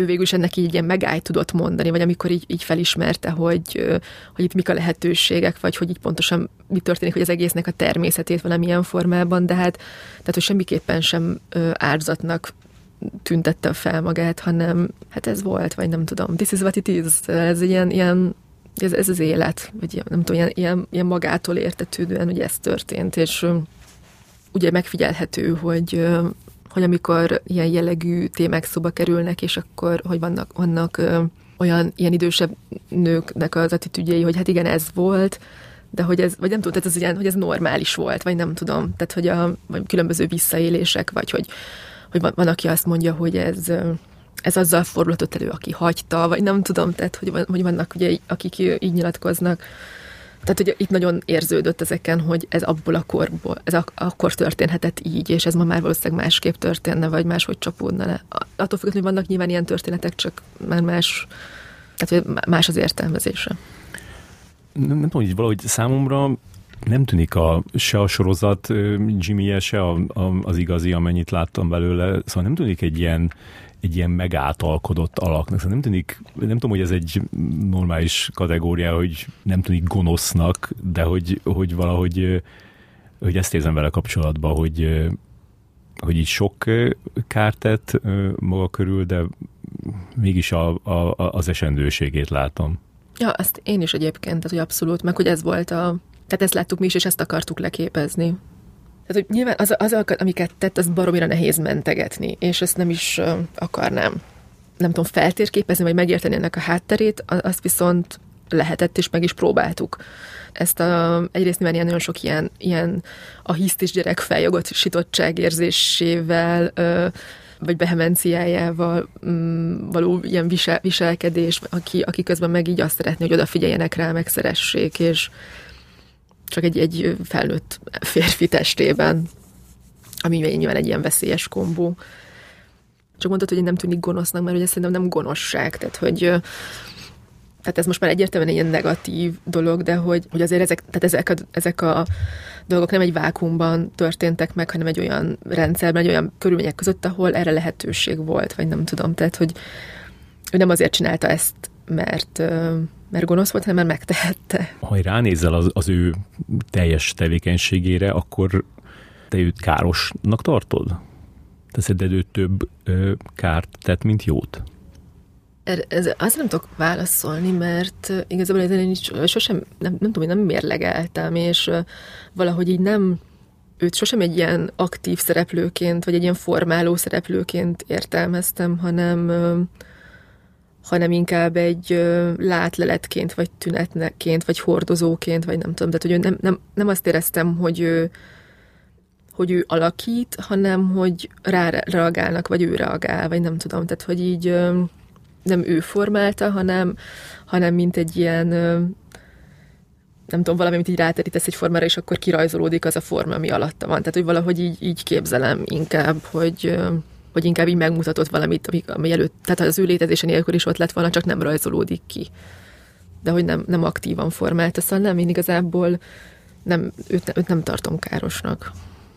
ő végül is ennek így ilyen megállt tudott mondani, vagy amikor így, így felismerte, hogy, hogy itt mik a lehetőségek, vagy hogy így pontosan mi történik, hogy az egésznek a természetét valamilyen formában, de hát tehát, hogy semmiképpen sem áldozatnak tüntette fel magát, hanem hát ez volt, vagy nem tudom, this is what it is, ez ilyen, ilyen ez, ez az élet, vagy nem tudom, ilyen, ilyen, ilyen magától értetődően, hogy ez történt, és ugye megfigyelhető, hogy hogy amikor ilyen jellegű témák szóba kerülnek, és akkor, hogy vannak, vannak olyan ilyen idősebb nőknek az attitűdjei, hogy hát igen, ez volt, de hogy ez, vagy nem tudom, tehát ez ilyen, hogy ez normális volt, vagy nem tudom, tehát hogy a vagy különböző visszaélések, vagy hogy, hogy van, van, aki azt mondja, hogy ez, ez azzal fordulhatott elő, aki hagyta, vagy nem tudom, tehát hogy, van, hogy vannak ugye, akik így nyilatkoznak, tehát hogy itt nagyon érződött ezeken, hogy ez abból a korból, ez ak- akkor történhetett így, és ez ma már valószínűleg másképp történne, vagy máshogy csapódna le. Attól függetlenül, vannak nyilván ilyen történetek, csak már más, tehát más az értelmezése. Nem, nem tudom, hogy valahogy számomra nem tűnik a, se a sorozat jimmy se a, a, az igazi, amennyit láttam belőle, szóval nem tűnik egy ilyen egy ilyen megátalkodott alaknak. Szóval nem tűnik, nem tudom, hogy ez egy normális kategória, hogy nem tűnik gonosznak, de hogy, hogy valahogy hogy ezt érzem vele kapcsolatban, hogy, hogy így sok kárt tett maga körül, de mégis a, a, az esendőségét látom. Ja, azt én is egyébként, tehát hogy abszolút, meg hogy ez volt a... Tehát ezt láttuk mi is, és ezt akartuk leképezni. Tehát, hogy nyilván az, az, amiket tett, az baromira nehéz mentegetni, és ezt nem is akarnám nem tudom, feltérképezni, vagy megérteni ennek a hátterét, azt viszont lehetett, és meg is próbáltuk. Ezt a, egyrészt nyilván ilyen nagyon sok ilyen, ilyen a hisztis gyerek feljogosítottság érzésével, ö, vagy behemenciájával mm, való ilyen visel, viselkedés, aki, aki közben meg így azt szeretné, hogy odafigyeljenek rá, megszeressék, és csak egy, egy felnőtt férfi testében, ami nyilván egy ilyen veszélyes kombó. Csak mondtad, hogy én nem tűnik gonosznak, mert ugye szerintem nem gonoszság, tehát hogy tehát ez most már egyértelműen egy ilyen negatív dolog, de hogy, hogy azért ezek, tehát ezek, a, ezek a dolgok nem egy vákumban történtek meg, hanem egy olyan rendszerben, egy olyan körülmények között, ahol erre lehetőség volt, vagy nem tudom. Tehát, hogy ő nem azért csinálta ezt, mert, mert gonosz volt, hanem mert megtehette. Ha ránézel az, az ő teljes tevékenységére, akkor te őt károsnak tartod? Te szerinted ő több ö, kárt tett, mint jót? Er, ez, azt nem tudok válaszolni, mert igazából én sosem, nem, nem tudom, én nem mérlegeltem, és valahogy így nem, őt sosem egy ilyen aktív szereplőként, vagy egy ilyen formáló szereplőként értelmeztem, hanem, hanem inkább egy látleletként, vagy tünetneként, vagy hordozóként, vagy nem tudom. Tehát, hogy nem, nem, nem azt éreztem, hogy ő, hogy ő alakít, hanem hogy rá reagálnak, vagy ő reagál, vagy nem tudom. Tehát, hogy így nem ő formálta, hanem, hanem mint egy ilyen nem tudom, valami, amit így ráterítesz egy formára, és akkor kirajzolódik az a forma, ami alatta van. Tehát, hogy valahogy így, így képzelem inkább, hogy, hogy inkább így megmutatott valamit, ami, ami előtt, tehát az ő létezése nélkül is ott lett volna, csak nem rajzolódik ki. De hogy nem, nem aktívan formálta, szóval nem, én igazából nem, őt, őt nem tartom károsnak.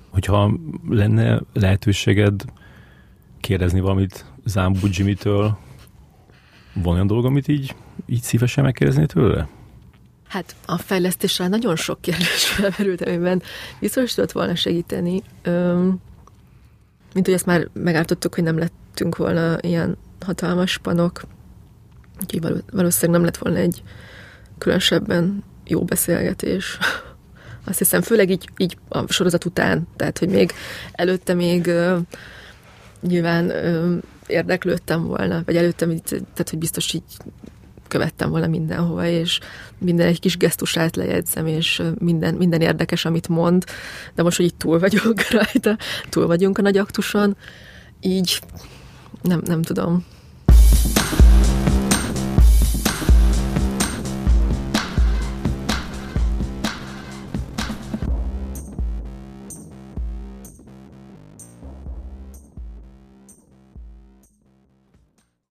Hogyha lenne lehetőséged kérdezni valamit Zámbú Jimmy-től, van olyan dolog, amit így, így szívesen megkérdezni tőle? Hát a fejlesztéssel nagyon sok kérdés felmerült, amiben biztos tudott volna segíteni. Öm, mint hogy ezt már megártottuk, hogy nem lettünk volna ilyen hatalmas panok. Úgyhogy valószínűleg nem lett volna egy különösebben jó beszélgetés. Azt hiszem, főleg így, így a sorozat után, tehát, hogy még előtte még uh, nyilván uh, érdeklődtem volna, vagy előttem, így, tehát hogy biztos így követtem volna mindenhova, és minden egy kis gesztusát lejegyzem, és minden, minden érdekes, amit mond, de most, hogy itt túl vagyok rajta, túl vagyunk a nagy aktuson, így nem, nem tudom.